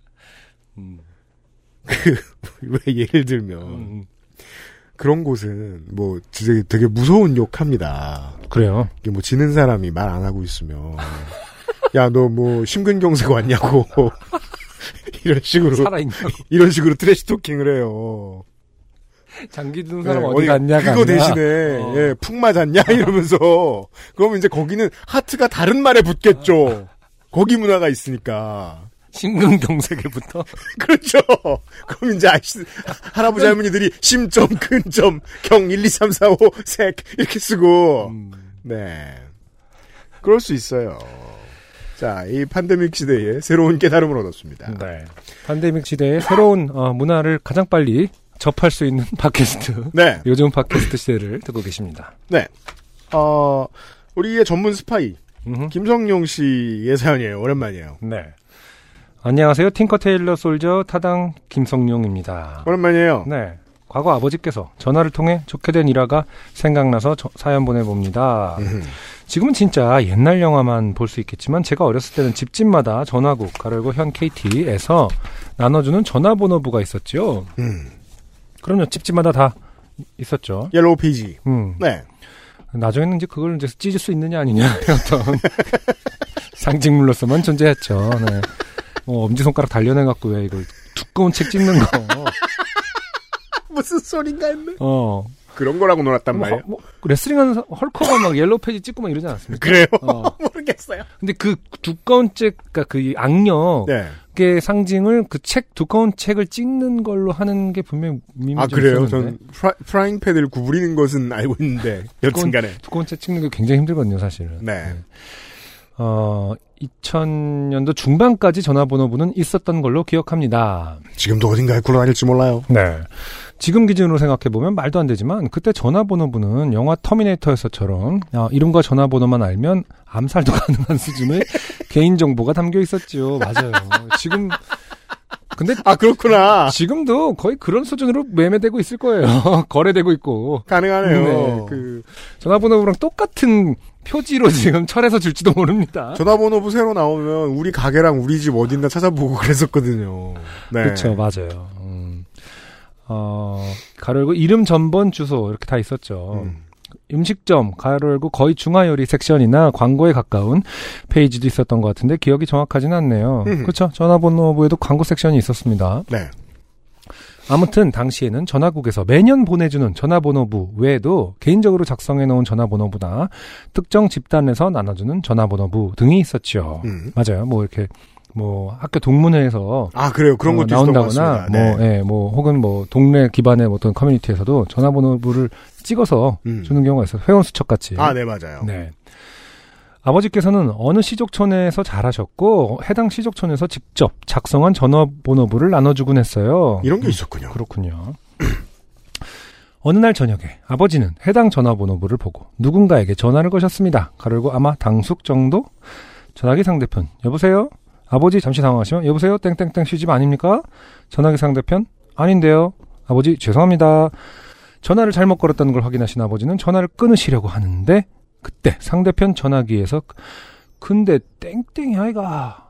*laughs* 음, 왜 예를 들면 음, 그런 곳은 뭐 진짜 되게 무서운 욕합니다. 그래요. 이게 뭐 지는 사람이 말 안 하고 있으면 야 너 뭐 심근경색 왔냐고 *laughs* 이런 식으로 살아있냐고. 이런 식으로 트래시 토킹을 해요. 장기 든 사람 네, 어디 갔냐가 그거 아니라, 대신에 어. 예, 푹 맞았냐 *laughs* 이러면서 그러면 이제 거기는 하트가 다른 말에 붙겠죠. 거기 문화가 있으니까 심근경색에부터 *laughs* 그렇죠. 그럼 이제 아저씨 할아버지 할머니들이 심점 근점 경 1, 2, 3, 4, 5, 색 이렇게 쓰고 음, 네 그럴 수 있어요. 자, 이 팬데믹 시대에 새로운 깨달음을 얻었습니다. 네. 팬데믹 시대의 새로운 어, 문화를 가장 빨리 접할 수 있는 *laughs* 팟캐스트. 네, 요즘 팟캐스트 시대를 듣고 계십니다. 네. 어, 우리의 전문 스파이 음흠. 김성용 씨의 사연이에요. 오랜만이에요. 네. 안녕하세요. 팅커 테일러 솔저 타당 김성룡입니다. 오랜만이에요. 네. 과거 아버지께서 전화를 통해 좋게 된 일화가 생각나서 저- 사연 보내봅니다. 음흠. 지금은 진짜 옛날 영화만 볼 수 있겠지만 제가 어렸을 때는 집집마다 전화국 가르고 현 KT에서 나눠주는 전화번호부가 있었죠. 음. 그럼요. 집집마다 다 있었죠. Yellow page. 음. 네. 나중에는 이제 그걸 이제 찢을 수 있느냐 아니냐 *laughs* 어떤 *laughs* 상징물로서만 존재했죠. 네. 뭐 엄지손가락 단련해 갖고 왜 이걸 두꺼운 책 찢는 거. *laughs* 무슨 소린가 했네. 어. 그런 거라고 놀았단 뭐, 말이에요. 뭐 레슬링하는 사- 헐크가 막 yellow page 찢고 막 이러지 않았습니까? 그래요? 어. 모르겠어요. 근데 그 두꺼운 책, 그니까 그 악 네. 상징을 그 책, 두꺼운 책을 찢는 걸로 하는 게 분명히 아, 좀 그래요? 전 프라, frying pan을 구부리는 것은 알고 있는데, 여튼 간에. 두꺼운 책 찢는 게 굉장히 힘들거든요, 사실은. 네. 어, 2000년도 중반까지 전화번호부는 있었던 걸로 기억합니다. 지금도 어딘가에 굴러다닐지 몰라요. 네. 지금 기준으로 생각해보면 말도 안 되지만, 그때 전화번호부는 영화 터미네이터에서처럼, 어, 이름과 전화번호만 알면 암살도 *laughs* 가능한 수준의 개인정보가 담겨 있었죠. 맞아요. 지금, 근데 아, 그렇구나. 지금도 거의 그런 수준으로 매매되고 있을 거예요. *laughs* 거래되고 있고. 가능하네요. 네, 그 전화번호부랑 똑같은 표지로 지금 철에서 줄지도 모릅니다. 전화번호부 새로 나오면 우리 가게랑 우리 집 어딘가 찾아보고 *laughs* 그랬었거든요. 네. 그렇죠, 맞아요. 음. 어, 가로 열고 이름 전번 주소 이렇게 다 있었죠. 음. 음식점 가로 열고 거의 중화 요리 섹션이나 광고에 가까운 페이지도 있었던 것 같은데 기억이 정확하지는 않네요. 음. 그렇죠. 전화번호부에도 광고 섹션이 있었습니다. 네. 아무튼 당시에는 전화국에서 매년 보내주는 전화번호부 외에도 개인적으로 작성해 놓은 전화번호부나 특정 집단에서 나눠주는 전화번호부 등이 있었죠. 음. 맞아요. 뭐 이렇게 뭐 학교 동문회에서 아, 그래요. 그런 어, 것도 나온다거나. 뭐, 네. 예, 뭐 혹은 뭐 동네 기반의 어떤 커뮤니티에서도 전화번호부를 찍어서 음. 주는 경우가 있어요. 회원 수첩 같이. 아, 네, 맞아요. 네. 아버지께서는 어느 시족촌에서 잘하셨고 해당 시족촌에서 직접 작성한 전화번호부를 나눠주곤 했어요. 이런 게 있었군요. 그렇군요. *clears throat* 어느 날 저녁에 아버지는 해당 전화번호부를 보고 누군가에게 전화를 거셨습니다. 가르고 아마 당숙 정도? 전화기 상대편 여보세요? 아버지 잠시 당황하시면 여보세요 땡땡땡 시집 아닙니까? 전화기 상대편 아닌데요. 아버지 죄송합니다. 전화를 잘못 걸었다는 걸 확인하신 아버지는 전화를 끊으시려고 하는데 그때 상대편 전화기에서 근데 땡땡이 아이가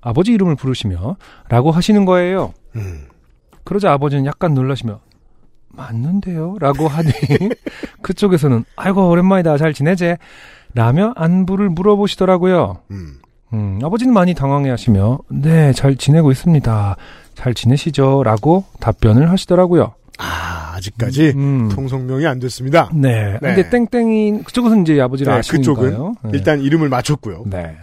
아버지 이름을 부르시며 라고 하시는 거예요. 음. 그러자 아버지는 약간 놀라시며 맞는데요? 라고 하니 *laughs* 그쪽에서는 아이고 오랜만이다 잘 지내제? 라며 안부를 물어보시더라고요. 음. 음, 아버지는 많이 당황해하시며 네 잘 지내고 있습니다. 잘 지내시죠? 라고 답변을 하시더라고요. 아, 아직까지 음, 통성명이 안 됐습니다. 네. 네. 근데 땡땡이 그쪽은 이제 아버지를 네, 아시니까요. 그쪽은 네. 일단 이름을 맞췄고요. 네.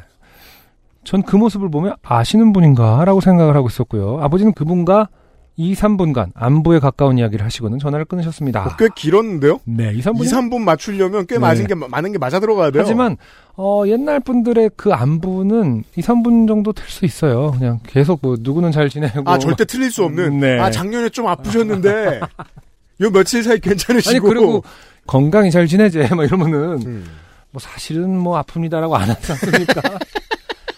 전 그 모습을 보며 아시는 분인가라고 생각을 하고 있었고요. 아버지는 그분과 2, 3분간 안부에 가까운 이야기를 하시고는 전화를 끊으셨습니다. 어, 꽤 길었는데요? 네, 2, 3분. 2, 3분 맞추려면 꽤 네. 맞은 게, 많은 게 맞아 들어가야 돼요. 하지만 어, 옛날 분들의 그 안부는 2, 3분 정도 될 수 있어요. 그냥 계속 뭐 누구는 잘 지내고 아, 절대 틀릴 수 없는. 네. 아, 작년에 좀 아프셨는데, *laughs* 요 며칠 사이 괜찮으시고. 아니 그리고 건강히 잘 지내지 막 이러면은 음. 뭐 사실은 뭐 아픕니다라고 안 하지 않습니까? *laughs*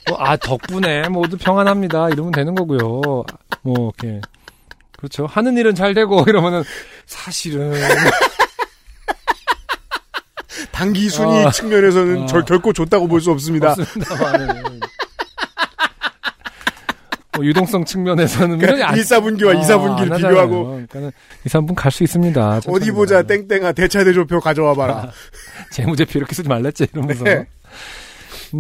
뭐, 아 덕분에 모두 평안합니다 이러면 되는 거고요. 뭐 이렇게 그렇죠. 하는 일은 잘 되고 이러면은 사실은 *laughs* 단기 순위 아. 측면에서는 아. 절 결코 좋다고 볼 수 없습니다. 없습니다만은 뭐 유동성 측면에서는 그러니까 1, 4분기와 2, 4분기를 안 비교하고. 그러니까는 2, 3분 갈 수 있습니다. *laughs* 어디 보자, 땡땡아, 대차 대조표 가져와 봐라. 재무제표 이렇게 쓰지 말랬지 이러면서. 네.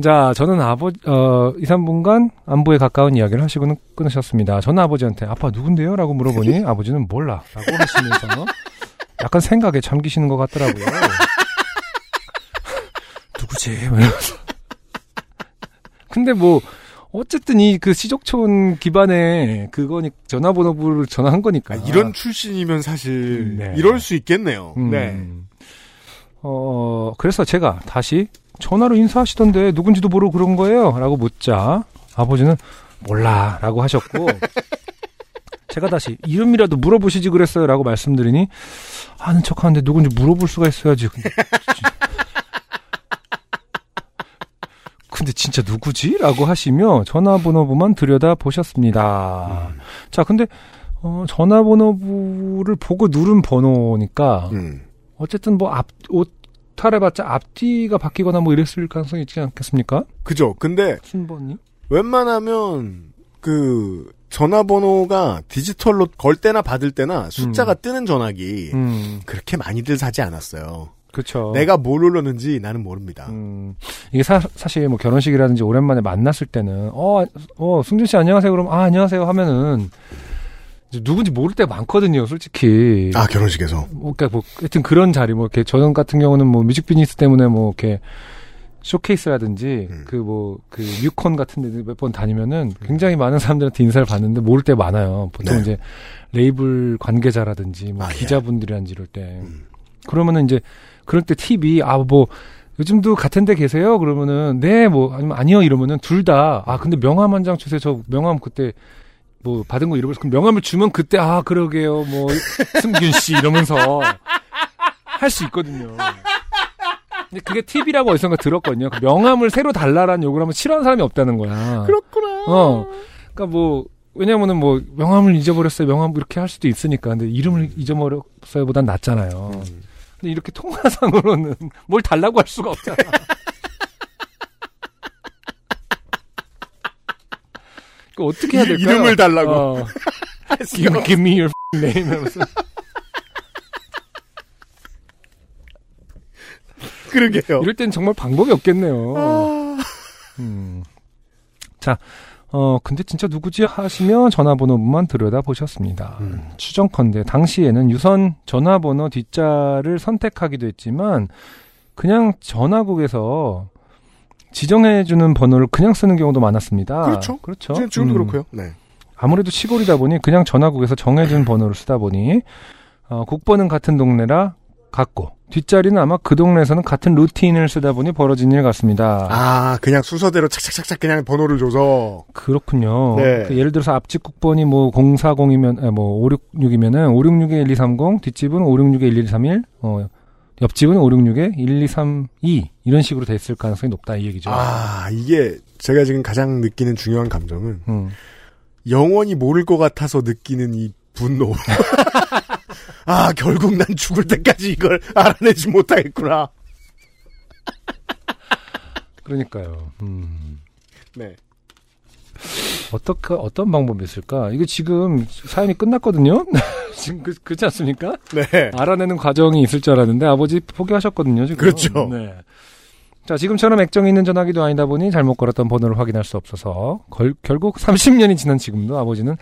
자, 저는 아버, 어, 2, 3분간 안부에 가까운 이야기를 하시고는 끊으셨습니다. 저는 아버지한테 아빠 누군데요? 라고 물어보니 *laughs* 아버지는 몰라. 라고 하시면서 약간 생각에 잠기시는 것 같더라고요. *laughs* 누구지? 막 이러면서. 근데 뭐, 어쨌든 이 그 시족촌 기반의 그거니 전화번호부를 전화한 거니까. 아, 이런 출신이면 사실, 네. 이럴 수 있겠네요. 음. 네. 어, 그래서 제가 다시 전화로 인사하시던데 누군지도 모르고 그런 거예요? 라고 묻자 아버지는 몰라 라고 하셨고 *laughs* 제가 다시 이름이라도 물어보시지 그랬어요 라고 말씀드리니 아는 척 하는데 누군지 물어볼 수가 있어야지. 근데, 진짜- 누구지? 라고 하시며 전화번호부만 들여다 보셨습니다. 자, 근데 어, 전화번호부를 보고 누른 번호니까 음. 어쨌든 뭐 앞, 옷 탈해봤자 앞뒤가 바뀌거나 뭐 이랬을 가능성이 있지 않겠습니까? 그죠. 근데, 순번이? 웬만하면, 그, 전화번호가 디지털로 걸 때나 받을 때나 숫자가 뜨는 전화기, 음, 그렇게 많이들 사지 않았어요. 그쵸. 내가 뭘 눌렀는지 나는 모릅니다. 음, 이게 사, 사실 뭐 결혼식이라든지 오랜만에 만났을 때는, 어, 어, 승준 씨 안녕하세요. 그럼, 아, 안녕하세요 하면은, 이제 누군지 모를 때가 많거든요, 솔직히. 아, 결혼식에서. 뭐, 그니까 뭐, 하여튼 그런 자리, 뭐, 이렇게, 저는 같은 경우는 뭐, 뮤직 비즈니스 때문에 뭐, 이렇게, 쇼케이스라든지, 음. 그 뭐, 그, 뮤콘 같은 데 몇 번 다니면은 굉장히 많은 사람들한테 인사를 받는데 모를 때 많아요. 보통 네. 이제, 레이블 관계자라든지, 뭐, 아, 예. 기자분들이란지 이럴 때. 음. 그러면은 이제, 그럴 때 팁이, 아, 뭐, 요즘도 같은 데 계세요? 그러면은, 네, 뭐, 아니면 아니요, 이러면은 둘 다, 아, 근데 명함 한 장 주세요. 저 명함 그때, 뭐, 받은 거 잃어버려서, 그럼 명함을 주면 그때, 아, 그러게요. 뭐, 승균 씨, 이러면서 할 수 있거든요. 근데 그게 팁이라고 어디선가 들었거든요. 그 명함을 새로 달라라는 요구를 하면 싫어하는 사람이 없다는 거야. 그렇구나. 어. 그러니까 뭐, 왜냐면은 뭐, 명함을 잊어버렸어요. 명함 이렇게 할 수도 있으니까. 근데 이름을 잊어버렸어요. 보단 낫잖아요. 음. 근데 이렇게 통화상으로는 *laughs* 뭘 달라고 할 수가 없잖아. *laughs* 그 어떻게 해야 이- 될까요? 이름을 달라고. 어. *laughs* give, give me your name. 하면서. 그러게요. 이럴 땐 정말 방법이 없겠네요. 아. 음. 자, 어, 근데 진짜 누구지 하시며 전화번호만 들여다 보셨습니다. 음. 추정컨대 당시에는 유선 전화번호 뒷자를 선택하기도 했지만 그냥 전화국에서 지정해주는 번호를 그냥 쓰는 경우도 많았습니다. 그렇죠. 그렇죠. 지금, 지금도 음. 그렇고요. 네. 아무래도 시골이다 보니 그냥 전화국에서 정해준 번호를 쓰다 보니 어, 국번은 같은 동네라 같고 뒷자리는 아마 그 동네에서는 같은 루틴을 쓰다 보니 벌어진 일 같습니다. 아, 그냥 순서대로 착착착착 그냥 번호를 줘서. 그렇군요. 네. 그 예를 들어서 앞집 국번이 뭐 040이면 아, 뭐 566이면은 566에 1230, 뒷집은 566에 1131, 어 옆집은 566에 1232 이런 식으로 됐을 가능성이 높다 이 얘기죠. 아, 이게 제가 지금 가장 느끼는 중요한 감정은 음. 영원히 모를 것 같아서 느끼는 이 분노. *laughs* 아, 결국 난 죽을 때까지 이걸 알아내지 못하겠구나. *laughs* 그러니까요. 음. 네. 어떻게 어떤 방법이 있을까? 이거 지금 사연이 끝났거든요. *laughs* 지금 그, 그렇지 않습니까? 네. 알아내는 과정이 있을 줄 알았는데 아버지 포기하셨거든요. 지금. 그렇죠. 네. 자, 지금처럼 액정이 있는 전화기도 아니다 보니 잘못 걸었던 번호를 확인할 수 없어서 걸- 결국 30년이 지난 지금도 아버지는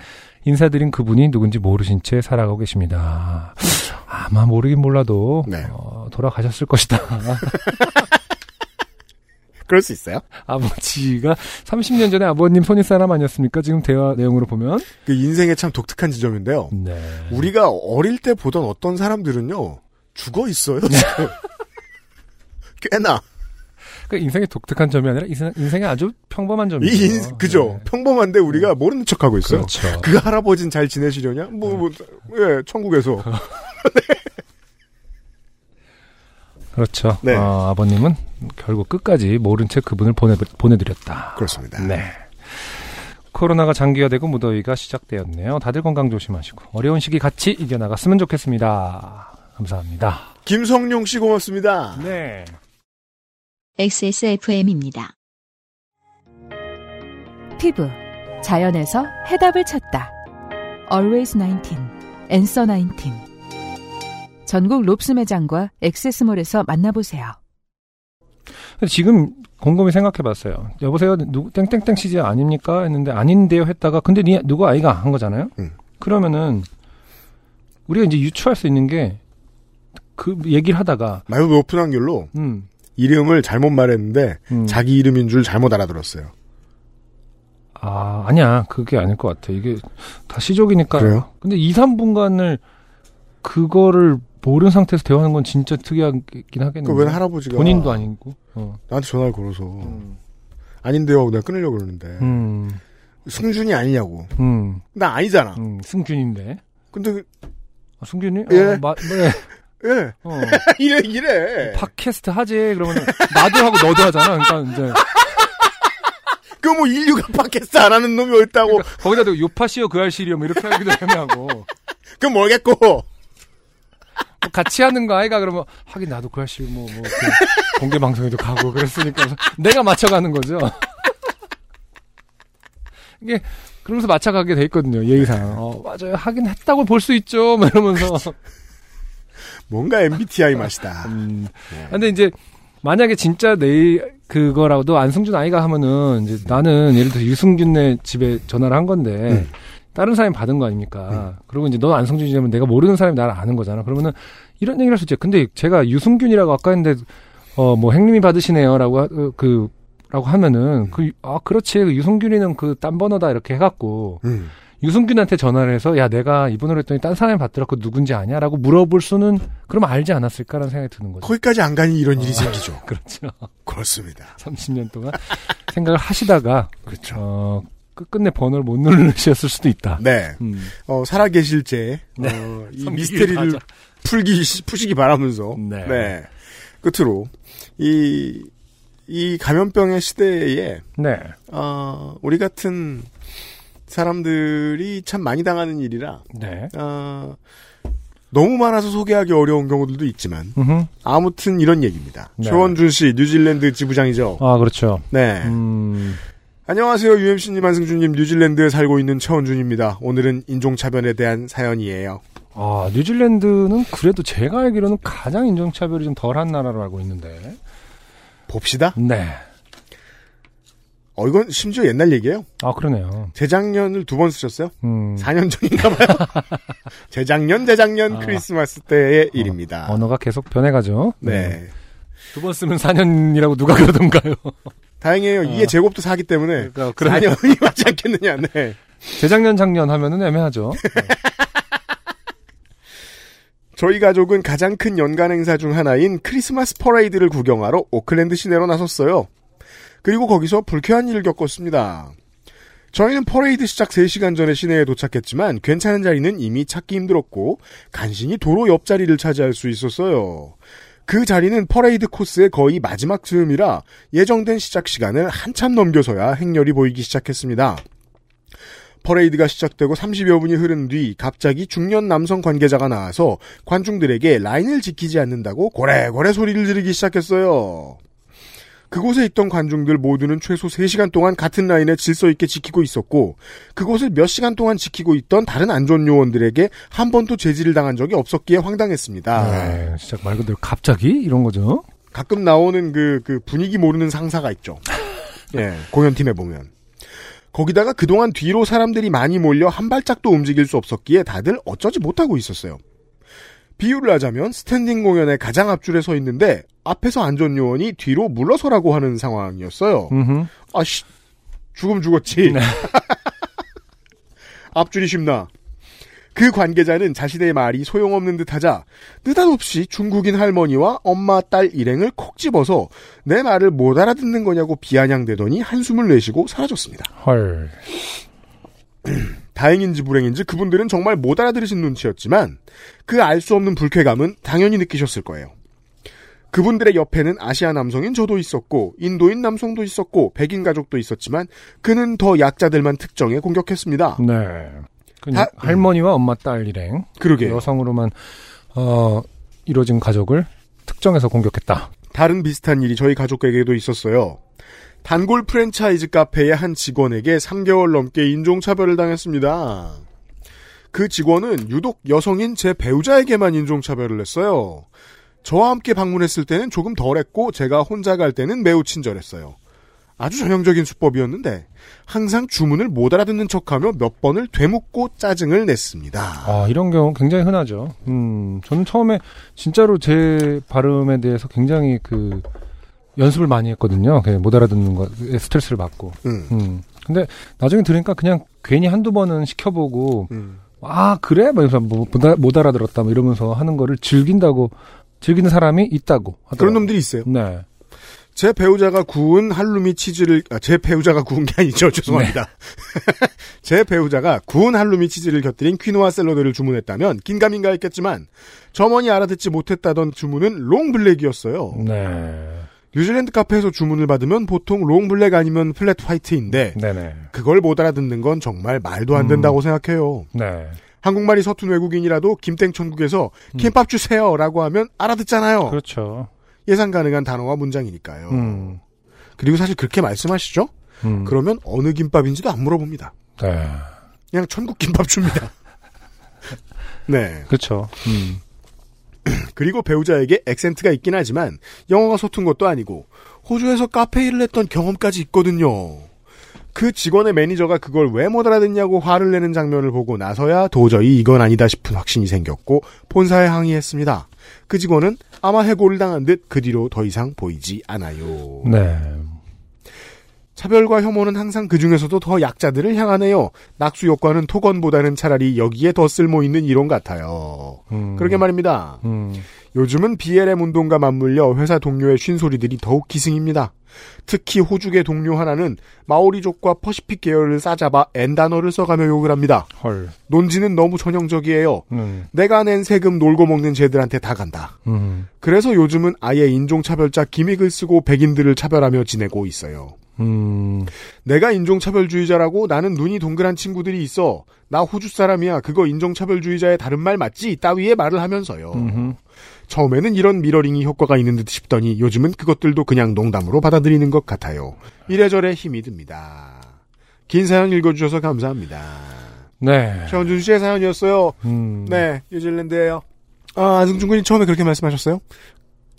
인사드린 그분이 누군지 모르신 채 살아가고 계십니다. 아마 모르긴 몰라도 네. 어, 돌아가셨을 것이다. *laughs* 그럴 수 있어요. 아버지가 30년 전에 아버님 손윗사람 아니었습니까? 지금 대화 내용으로 보면. 그 인생의 참 독특한 지점인데요. 네. 우리가 어릴 때 보던 어떤 사람들은요, 죽어 있어요. *laughs* 꽤나. 그 인생의 독특한 점이 아니라 인생, 인생의 아주 평범한 점이죠. 이 인, 그죠. 네. 평범한데 우리가 모르는 척 하고 있어요. 그렇죠. 그 할아버지는 잘 지내시려냐? 뭐, 뭐, 예, 천국에서. *laughs* 그렇죠. 네. 어, 아버님은 결국 끝까지 모른 채 그분을 보내, 보내드렸다. 그렇습니다. 네. 코로나가 장기화되고 무더위가 시작되었네요. 다들 건강 조심하시고 어려운 시기 같이 이겨나갔으면 좋겠습니다. 감사합니다. 김성룡 씨 고맙습니다. 네. XSFM입니다. 피부 자연에서 해답을 찾다. Always 19, Answer 19. 전국 롭스 매장과 액세스몰에서 만나보세요. 지금 곰곰이 생각해봤어요. 여보세요, 누구 땡땡땡 CJ 아닙니까? 했는데 아닌데요 했다가 근데 니 누구 아이가 한 거잖아요. 음. 그러면은 우리가 이제 유추할 수 있는 게 그 얘기를 하다가 매우 높은 확률로 음, 이름을 잘못 말했는데 음. 자기 이름인 줄 잘못 알아들었어요. 아, 아니야. 그게 아닐 것 같아. 이게 다 시족이니까. 그래요? 근데 2, 3분간을 그거를 모르는 상태에서 대화하는 건 진짜 특이하긴 하겠는데. 그웬 할아버지가 본인도 아니고. 어. 나한테 전화를 걸어서 아닌데요 하고 내가 끊으려고 그러는데 음, 승준이 아니냐고. 음, 나 아니잖아. 음, 승균인데. 근데 그- 아, 승균이? 예. 어, 마, 네. 예 어. *laughs* 이래 이래. 팟캐스트 하지. 그러면 나도 하고 너도 하잖아. 그러니까 이제 그 뭐 인류가 팟캐스트 안 하는 놈이 어딨다고. 거기다 대고 요파시오 그 알시리오 뭐 이렇게 하기도 애매하고 그럼 뭐겠고. 뭐 같이 하는 거 아이가 그러면 하긴 나도 그 알시리오 뭐, 뭐그 공개 방송에도 가고 그랬으니까 내가 맞춰가는 거죠. 이게 그러면서 맞춰가게 돼 있거든요 예의상. 어 맞아요 하긴 했다고 볼 수 있죠. 뭐 이러면서. 뭔가 MBTI 맛이다. *laughs* 음. 근데 이제 만약에 진짜 내 그거라도 안승준 아이가 하면은 이제 나는 예를 들어 유승준네 집에 전화를 한 건데 음. 다른 사람이 받은 거 아닙니까? 그리고 이제 너 안승준이냐면 내가 모르는 사람이 나를 아는 거잖아. 그러면은 이런 얘기를 할 수 있죠. 근데 제가 유승균이라고 아까 했는데 어 뭐 행님이 받으시네요라고 하- 어, 그 라고 하면은 그 아 그렇지 그 유승균이는 그 딴 번호다 이렇게 해갖고 음. 유승균한테 전화를 해서 야 내가 이 번호를 했더니 딴 사람이 받더라고 누군지 아냐라고 물어볼 수는 그럼 알지 않았을까라는 생각이 드는 거죠. 거기까지 안 가니 이런 어. 일이 생기죠. *laughs* 그렇죠. 그렇습니다. 30년 동안 생각을 하시다가 그렇죠. 어 끝끝내 번호를 못 누르셨을 수도 있다. 네. 음. 어, 살아계실제 네. 어, 이 미스테리를. 풀기 푸시기 바라면서 네. 끝으로 이, 이 감염병의 시대에 네. 어, 우리 같은 사람들이 참 많이 당하는 일이라 네. 어, 너무 많아서 소개하기 어려운 경우들도 있지만 음흠. 아무튼 이런 얘기입니다. 네. 최원준 씨 뉴질랜드 지부장이죠. 아 그렇죠. 네. 음. 안녕하세요. UMC님, 안승준님, 뉴질랜드에 살고 있는 최원준입니다. 오늘은 인종차별에 대한 사연이에요. 아 뉴질랜드는 그래도 제가 알기로는 가장 인종차별이 좀 덜한 나라로 알고 있는데. 봅시다. 네. 어, 이건 심지어 옛날 얘기예요. 아 그러네요. 재작년을 두 번 쓰셨어요? 음. 4년 전인가 봐요. *laughs* 재작년, 재작년 아. 크리스마스 때의 일입니다. 언어가 계속 변해가죠. 네. 두번 쓰면 4년이라고 누가 그러던가요? *laughs* 다행이에요. 이게 제곱도 사기 때문에 그러니까 그러네. 4년이 *laughs* 맞지 않겠느냐. 네. 재작년 작년 하면은 애매하죠. 저희 가족은 가장 큰 연간 행사 중 하나인 크리스마스 퍼레이드를 구경하러 오클랜드 시내로 나섰어요. 그리고 거기서 불쾌한 일을 겪었습니다. 저희는 퍼레이드 시작 3시간 전에 시내에 도착했지만 괜찮은 자리는 이미 찾기 힘들었고 간신히 도로 옆자리를 차지할 수 있었어요. 그 자리는 퍼레이드 코스의 거의 마지막 즈음이라 예정된 시작 시간을 한참 넘겨서야 행렬이 보이기 시작했습니다. 퍼레이드가 시작되고 30여 분이 흐른 뒤 갑자기 중년 남성 관계자가 나와서 관중들에게 라인을 지키지 않는다고 고래고래 소리를 지르기 시작했어요. 그곳에 있던 관중들 모두는 최소 3시간 동안 같은 라인에 질서 있게 지키고 있었고 그곳을 몇 시간 동안 지키고 있던 다른 안전 요원들에게 한 번도 제지를 당한 적이 없었기에 황당했습니다. 네, 진짜 말 그대로 갑자기 이런 거죠. 가끔 나오는 그, 그 분위기 모르는 상사가 있죠. *laughs* 예, 공연팀에 보면. 거기다가 그동안 뒤로 사람들이 많이 몰려 한 발짝도 움직일 수 없었기에 다들 어쩌지 못하고 있었어요. 비유를 하자면 스탠딩 공연의 가장 앞줄에 서 있는데 앞에서 안전 요원이 뒤로 물러서라고 하는 상황이었어요. 음흠. 아씨, 죽음 죽었지. *laughs* 앞줄이 쉽나. 그 관계자는 자신의 말이 소용없는 듯하자 느닷없이 중국인 할머니와 엄마 딸 일행을 콕 집어서 내 말을 못 알아듣는 거냐고 비아냥대더니 한숨을 내쉬고 사라졌습니다. 헐. *clears throat* 다행인지 불행인지 그분들은 정말 못 알아들으신 눈치였지만 그 알 수 없는 불쾌감은 당연히 느끼셨을 거예요. 그분들의 옆에는 아시아 남성인 저도 있었고 인도인 남성도 있었고 백인 가족도 있었지만 그는 더 약자들만 특정해 공격했습니다. 네. 그냥 다- 할머니와 엄마 딸 일행 그러게 여성으로만 어 이루어진 가족을 특정해서 공격했다. 다른 비슷한 일이 저희 가족에게도 있었어요. 단골 프랜차이즈 카페의 한 직원에게 3개월 넘게 인종차별을 당했습니다. 그 직원은 유독 여성인 제 배우자에게만 인종차별을 했어요. 저와 함께 방문했을 때는 조금 덜했고 제가 혼자 갈 때는 매우 친절했어요. 아주 전형적인 수법이었는데 항상 주문을 못 알아듣는 척하며 몇 번을 되묻고 짜증을 냈습니다. 아, 이런 경우 굉장히 흔하죠. 음, 저는 처음에 진짜로 제 발음에 대해서 굉장히 그 연습을 많이 했거든요. 그냥 못 알아듣는 거에 스트레스를 받고. 음, 음. 근데 나중에 들으니까 그냥 괜히 한두 번은 시켜보고 음. 아 그래? 막 이러면서 뭐, 못, 알- 알아들었다 뭐 이러면서 하는 거를 즐긴다고 즐기는 사람이 있다고 하더라고요. 그런 놈들이 있어요. 네. 제 배우자가 구운 할루미 치즈를 아, 제 배우자가 구운 게 아니죠 *laughs* 죄송합니다. *laughs* 제 배우자가 구운 할루미 치즈를 곁들인 퀴노아 샐러드를 주문했다면 긴가민가 했겠지만 점원이 알아듣지 못했다던 주문은 롱블랙이었어요. 네. 뉴질랜드 카페에서 주문을 받으면 보통 롱블랙 아니면 플랫 화이트인데 네네. 그걸 못 알아듣는 건 정말 말도 안 된다고 생각해요. 네. 한국말이 서툰 외국인이라도 김땡천국에서 김밥 주세요라고 하면 알아듣잖아요. 그렇죠. 예상 가능한 단어와 문장이니까요. 음. 그리고 사실 그렇게 말씀하시죠? 음. 그러면 어느 김밥인지도 안 물어봅니다. 네. 그냥 천국 김밥 줍니다. *laughs* 네. 그렇죠. 음. *clears throat* 그리고 배우자에게 액센트가 있긴 하지만 영어가 서툰 것도 아니고 호주에서 카페 일을 했던 경험까지 있거든요. 그 직원의 매니저가 그걸 왜 못 알아듣냐고 화를 내는 장면을 보고 나서야 도저히 이건 아니다 싶은 확신이 생겼고 본사에 항의했습니다. 그 직원은 아마 해고를 당한 듯 그 뒤로 더 이상 보이지 않아요. 네. 차별과 혐오는 항상 그 중에서도 더 약자들을 향하네요. 낙수 효과는 토건보다는 차라리 여기에 더 쓸모 있는 이론 같아요. 음. 그러게 말입니다. 음. 요즘은 BLM 운동과 맞물려 회사 동료의 쉰소리들이 더욱 기승입니다. 특히 호주계 동료 하나는 마오리족과 퍼시픽 계열을 싸잡아 N 단어를 써가며 욕을 합니다. 헐. 논지는 너무 전형적이에요. 음. 내가 낸 세금 놀고 먹는 쟤들한테 다 간다. 음. 그래서 요즘은 아예 인종차별자 기믹을 쓰고 백인들을 차별하며 지내고 있어요. 음. 내가 인종차별주의자라고 나는 눈이 동그란 친구들이 있어. 나 호주 사람이야. 그거 인종차별주의자의 다른 말 맞지? 따위의 말을 하면서요. 음흠. 처음에는 이런 미러링이 효과가 있는 듯 싶더니 요즘은 그것들도 그냥 농담으로 받아들이는 것 같아요. 이래저래 힘이 듭니다. 긴 사연 읽어주셔서 감사합니다. 네. 최원준 씨의 사연이었어요. 음. 네, 뉴질랜드예요. 아, 안승준 군이 처음에 그렇게 말씀하셨어요?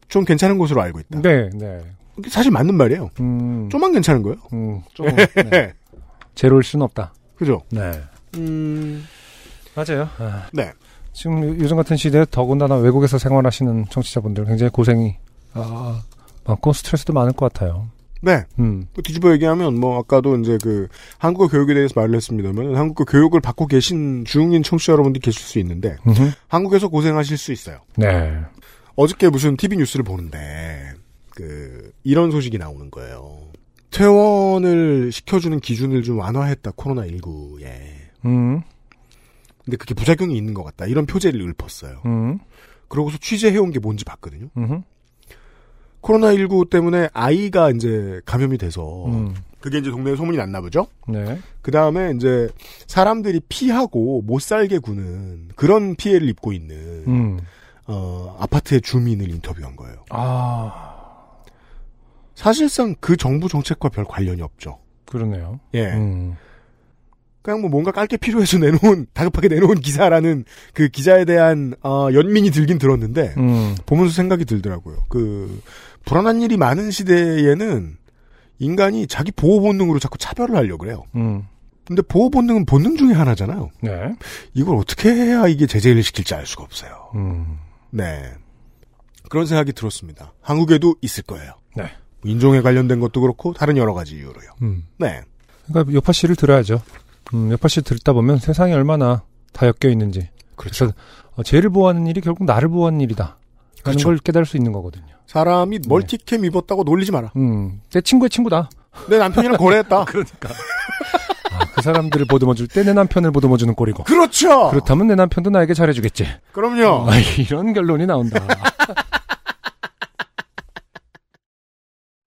좀 괜찮은 곳으로 알고 있다. 네, 네. 사실 맞는 말이에요. 음. 좀만 괜찮은 거예요. 음. *laughs* 좀. 네. 제로일 수는 없다. 그죠? 네. 음, 맞아요. 아, 네. 지금 요- 요즘 같은 시대에 더군다나 외국에서 생활하시는 청취자분들 굉장히 고생이 아, 많고 스트레스도 많을 것 같아요. 네. 음. 그 뒤집어 얘기하면 뭐 아까도 이제 그 한국어 교육에 대해서 말을 했습니다만 한국어 교육을 받고 계신 중인 청취자 여러분들이 계실 수 있는데 음흠. 한국에서 고생하실 수 있어요. 네. 어저께 무슨 TV 뉴스를 보는데 그 이런 소식이 나오는 거예요. 퇴원을 시켜주는 기준을 좀 완화했다 코로나 19에. 음. 근데 그게 부작용이 있는 것 같다. 이런 표제를 읊었어요. 음. 그러고서 취재해온 게 뭔지 봤거든요. 음. 코로나 19 때문에 아이가 이제 감염이 돼서 음. 그게 이제 동네에 소문이 났나 보죠. 네. 그 다음에 이제 사람들이 피하고 못 살게 구는 그런 피해를 입고 있는 음. 어, 아파트의 주민을 인터뷰한 거예요. 아, 사실상 그 정부 정책과 별 관련이 없죠. 그러네요. 예. 음. 그냥 뭐 뭔가 깔게 필요해서 내놓은 *laughs* 다급하게 내놓은 기사라는 그 기자에 대한 어, 연민이 들긴 들었는데 음. 보면서 생각이 들더라고요. 그 불안한 일이 많은 시대에는 인간이 자기 보호 본능으로 자꾸 차별을 하려고 그래요. 음. 근데 보호 본능은 본능 중에 하나잖아요. 네. 이걸 어떻게 해야 이게 제재를 시킬지 알 수가 없어요. 음. 네. 그런 생각이 들었습니다. 한국에도 있을 거예요. 네. 인종에 관련된 것도 그렇고 다른 여러 가지 이유로요. 음. 네. 그러니까 요파 씨를 들어야죠. 음, 요파 씨 듣다 보면 세상이 얼마나 다 엮여 있는지. 그렇죠. 그래서 어, 쟤를 보호하는 일이 결국 나를 보호하는 일이다. 하는 그렇죠. 걸 깨달을 수 있는 거거든요. 사람이 멀티캠 입었다고 놀리지 마라. 음, 내 친구의 친구다. 내 남편이랑 거래했다. *laughs* 그러니까. 아, 그 사람들을 보듬어줄 때 내 남편을 보듬어주는 꼴이고. 그렇죠. 그렇다면 내 남편도 나에게 잘해주겠지. 그럼요. 아, 이런 결론이 나온다.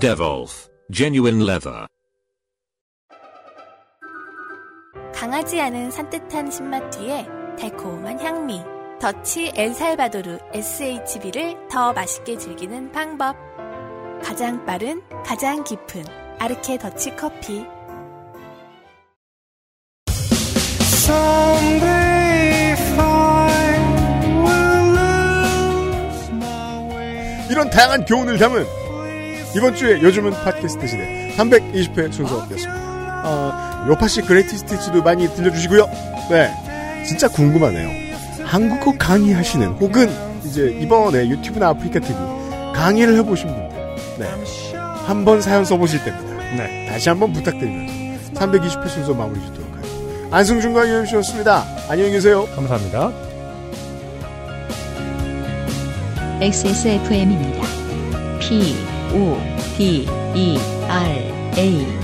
Devolf Genuine Leather. 강하지 않은 산뜻한 신맛 뒤에 달콤한 향미. 더치 엘살바도르 SHB를 더 맛있게 즐기는 방법. 가장 빠른, 가장 깊은 아르케 더치 커피. 이런 다양한 교훈을 담은 이번 주에 요즘은 팟캐스트 시대 320회 순서였습니다. 어, 요파시 그레이티 스티치도 많이 들려주시고요. 네. 진짜 궁금하네요. 한국어 강의하시는 혹은 이제 이번에 유튜브나 아프리카 TV 강의를 해보신 분들. 네. 한번 사연 써보실 때입니다. 네. 다시 한번 부탁드리면서 320회 순서 마무리 짓도록 하죠. 안승준과 유엠씨였습니다. 안녕히 계세요. 감사합니다. XSFM입니다. P, O, D, E, R, A.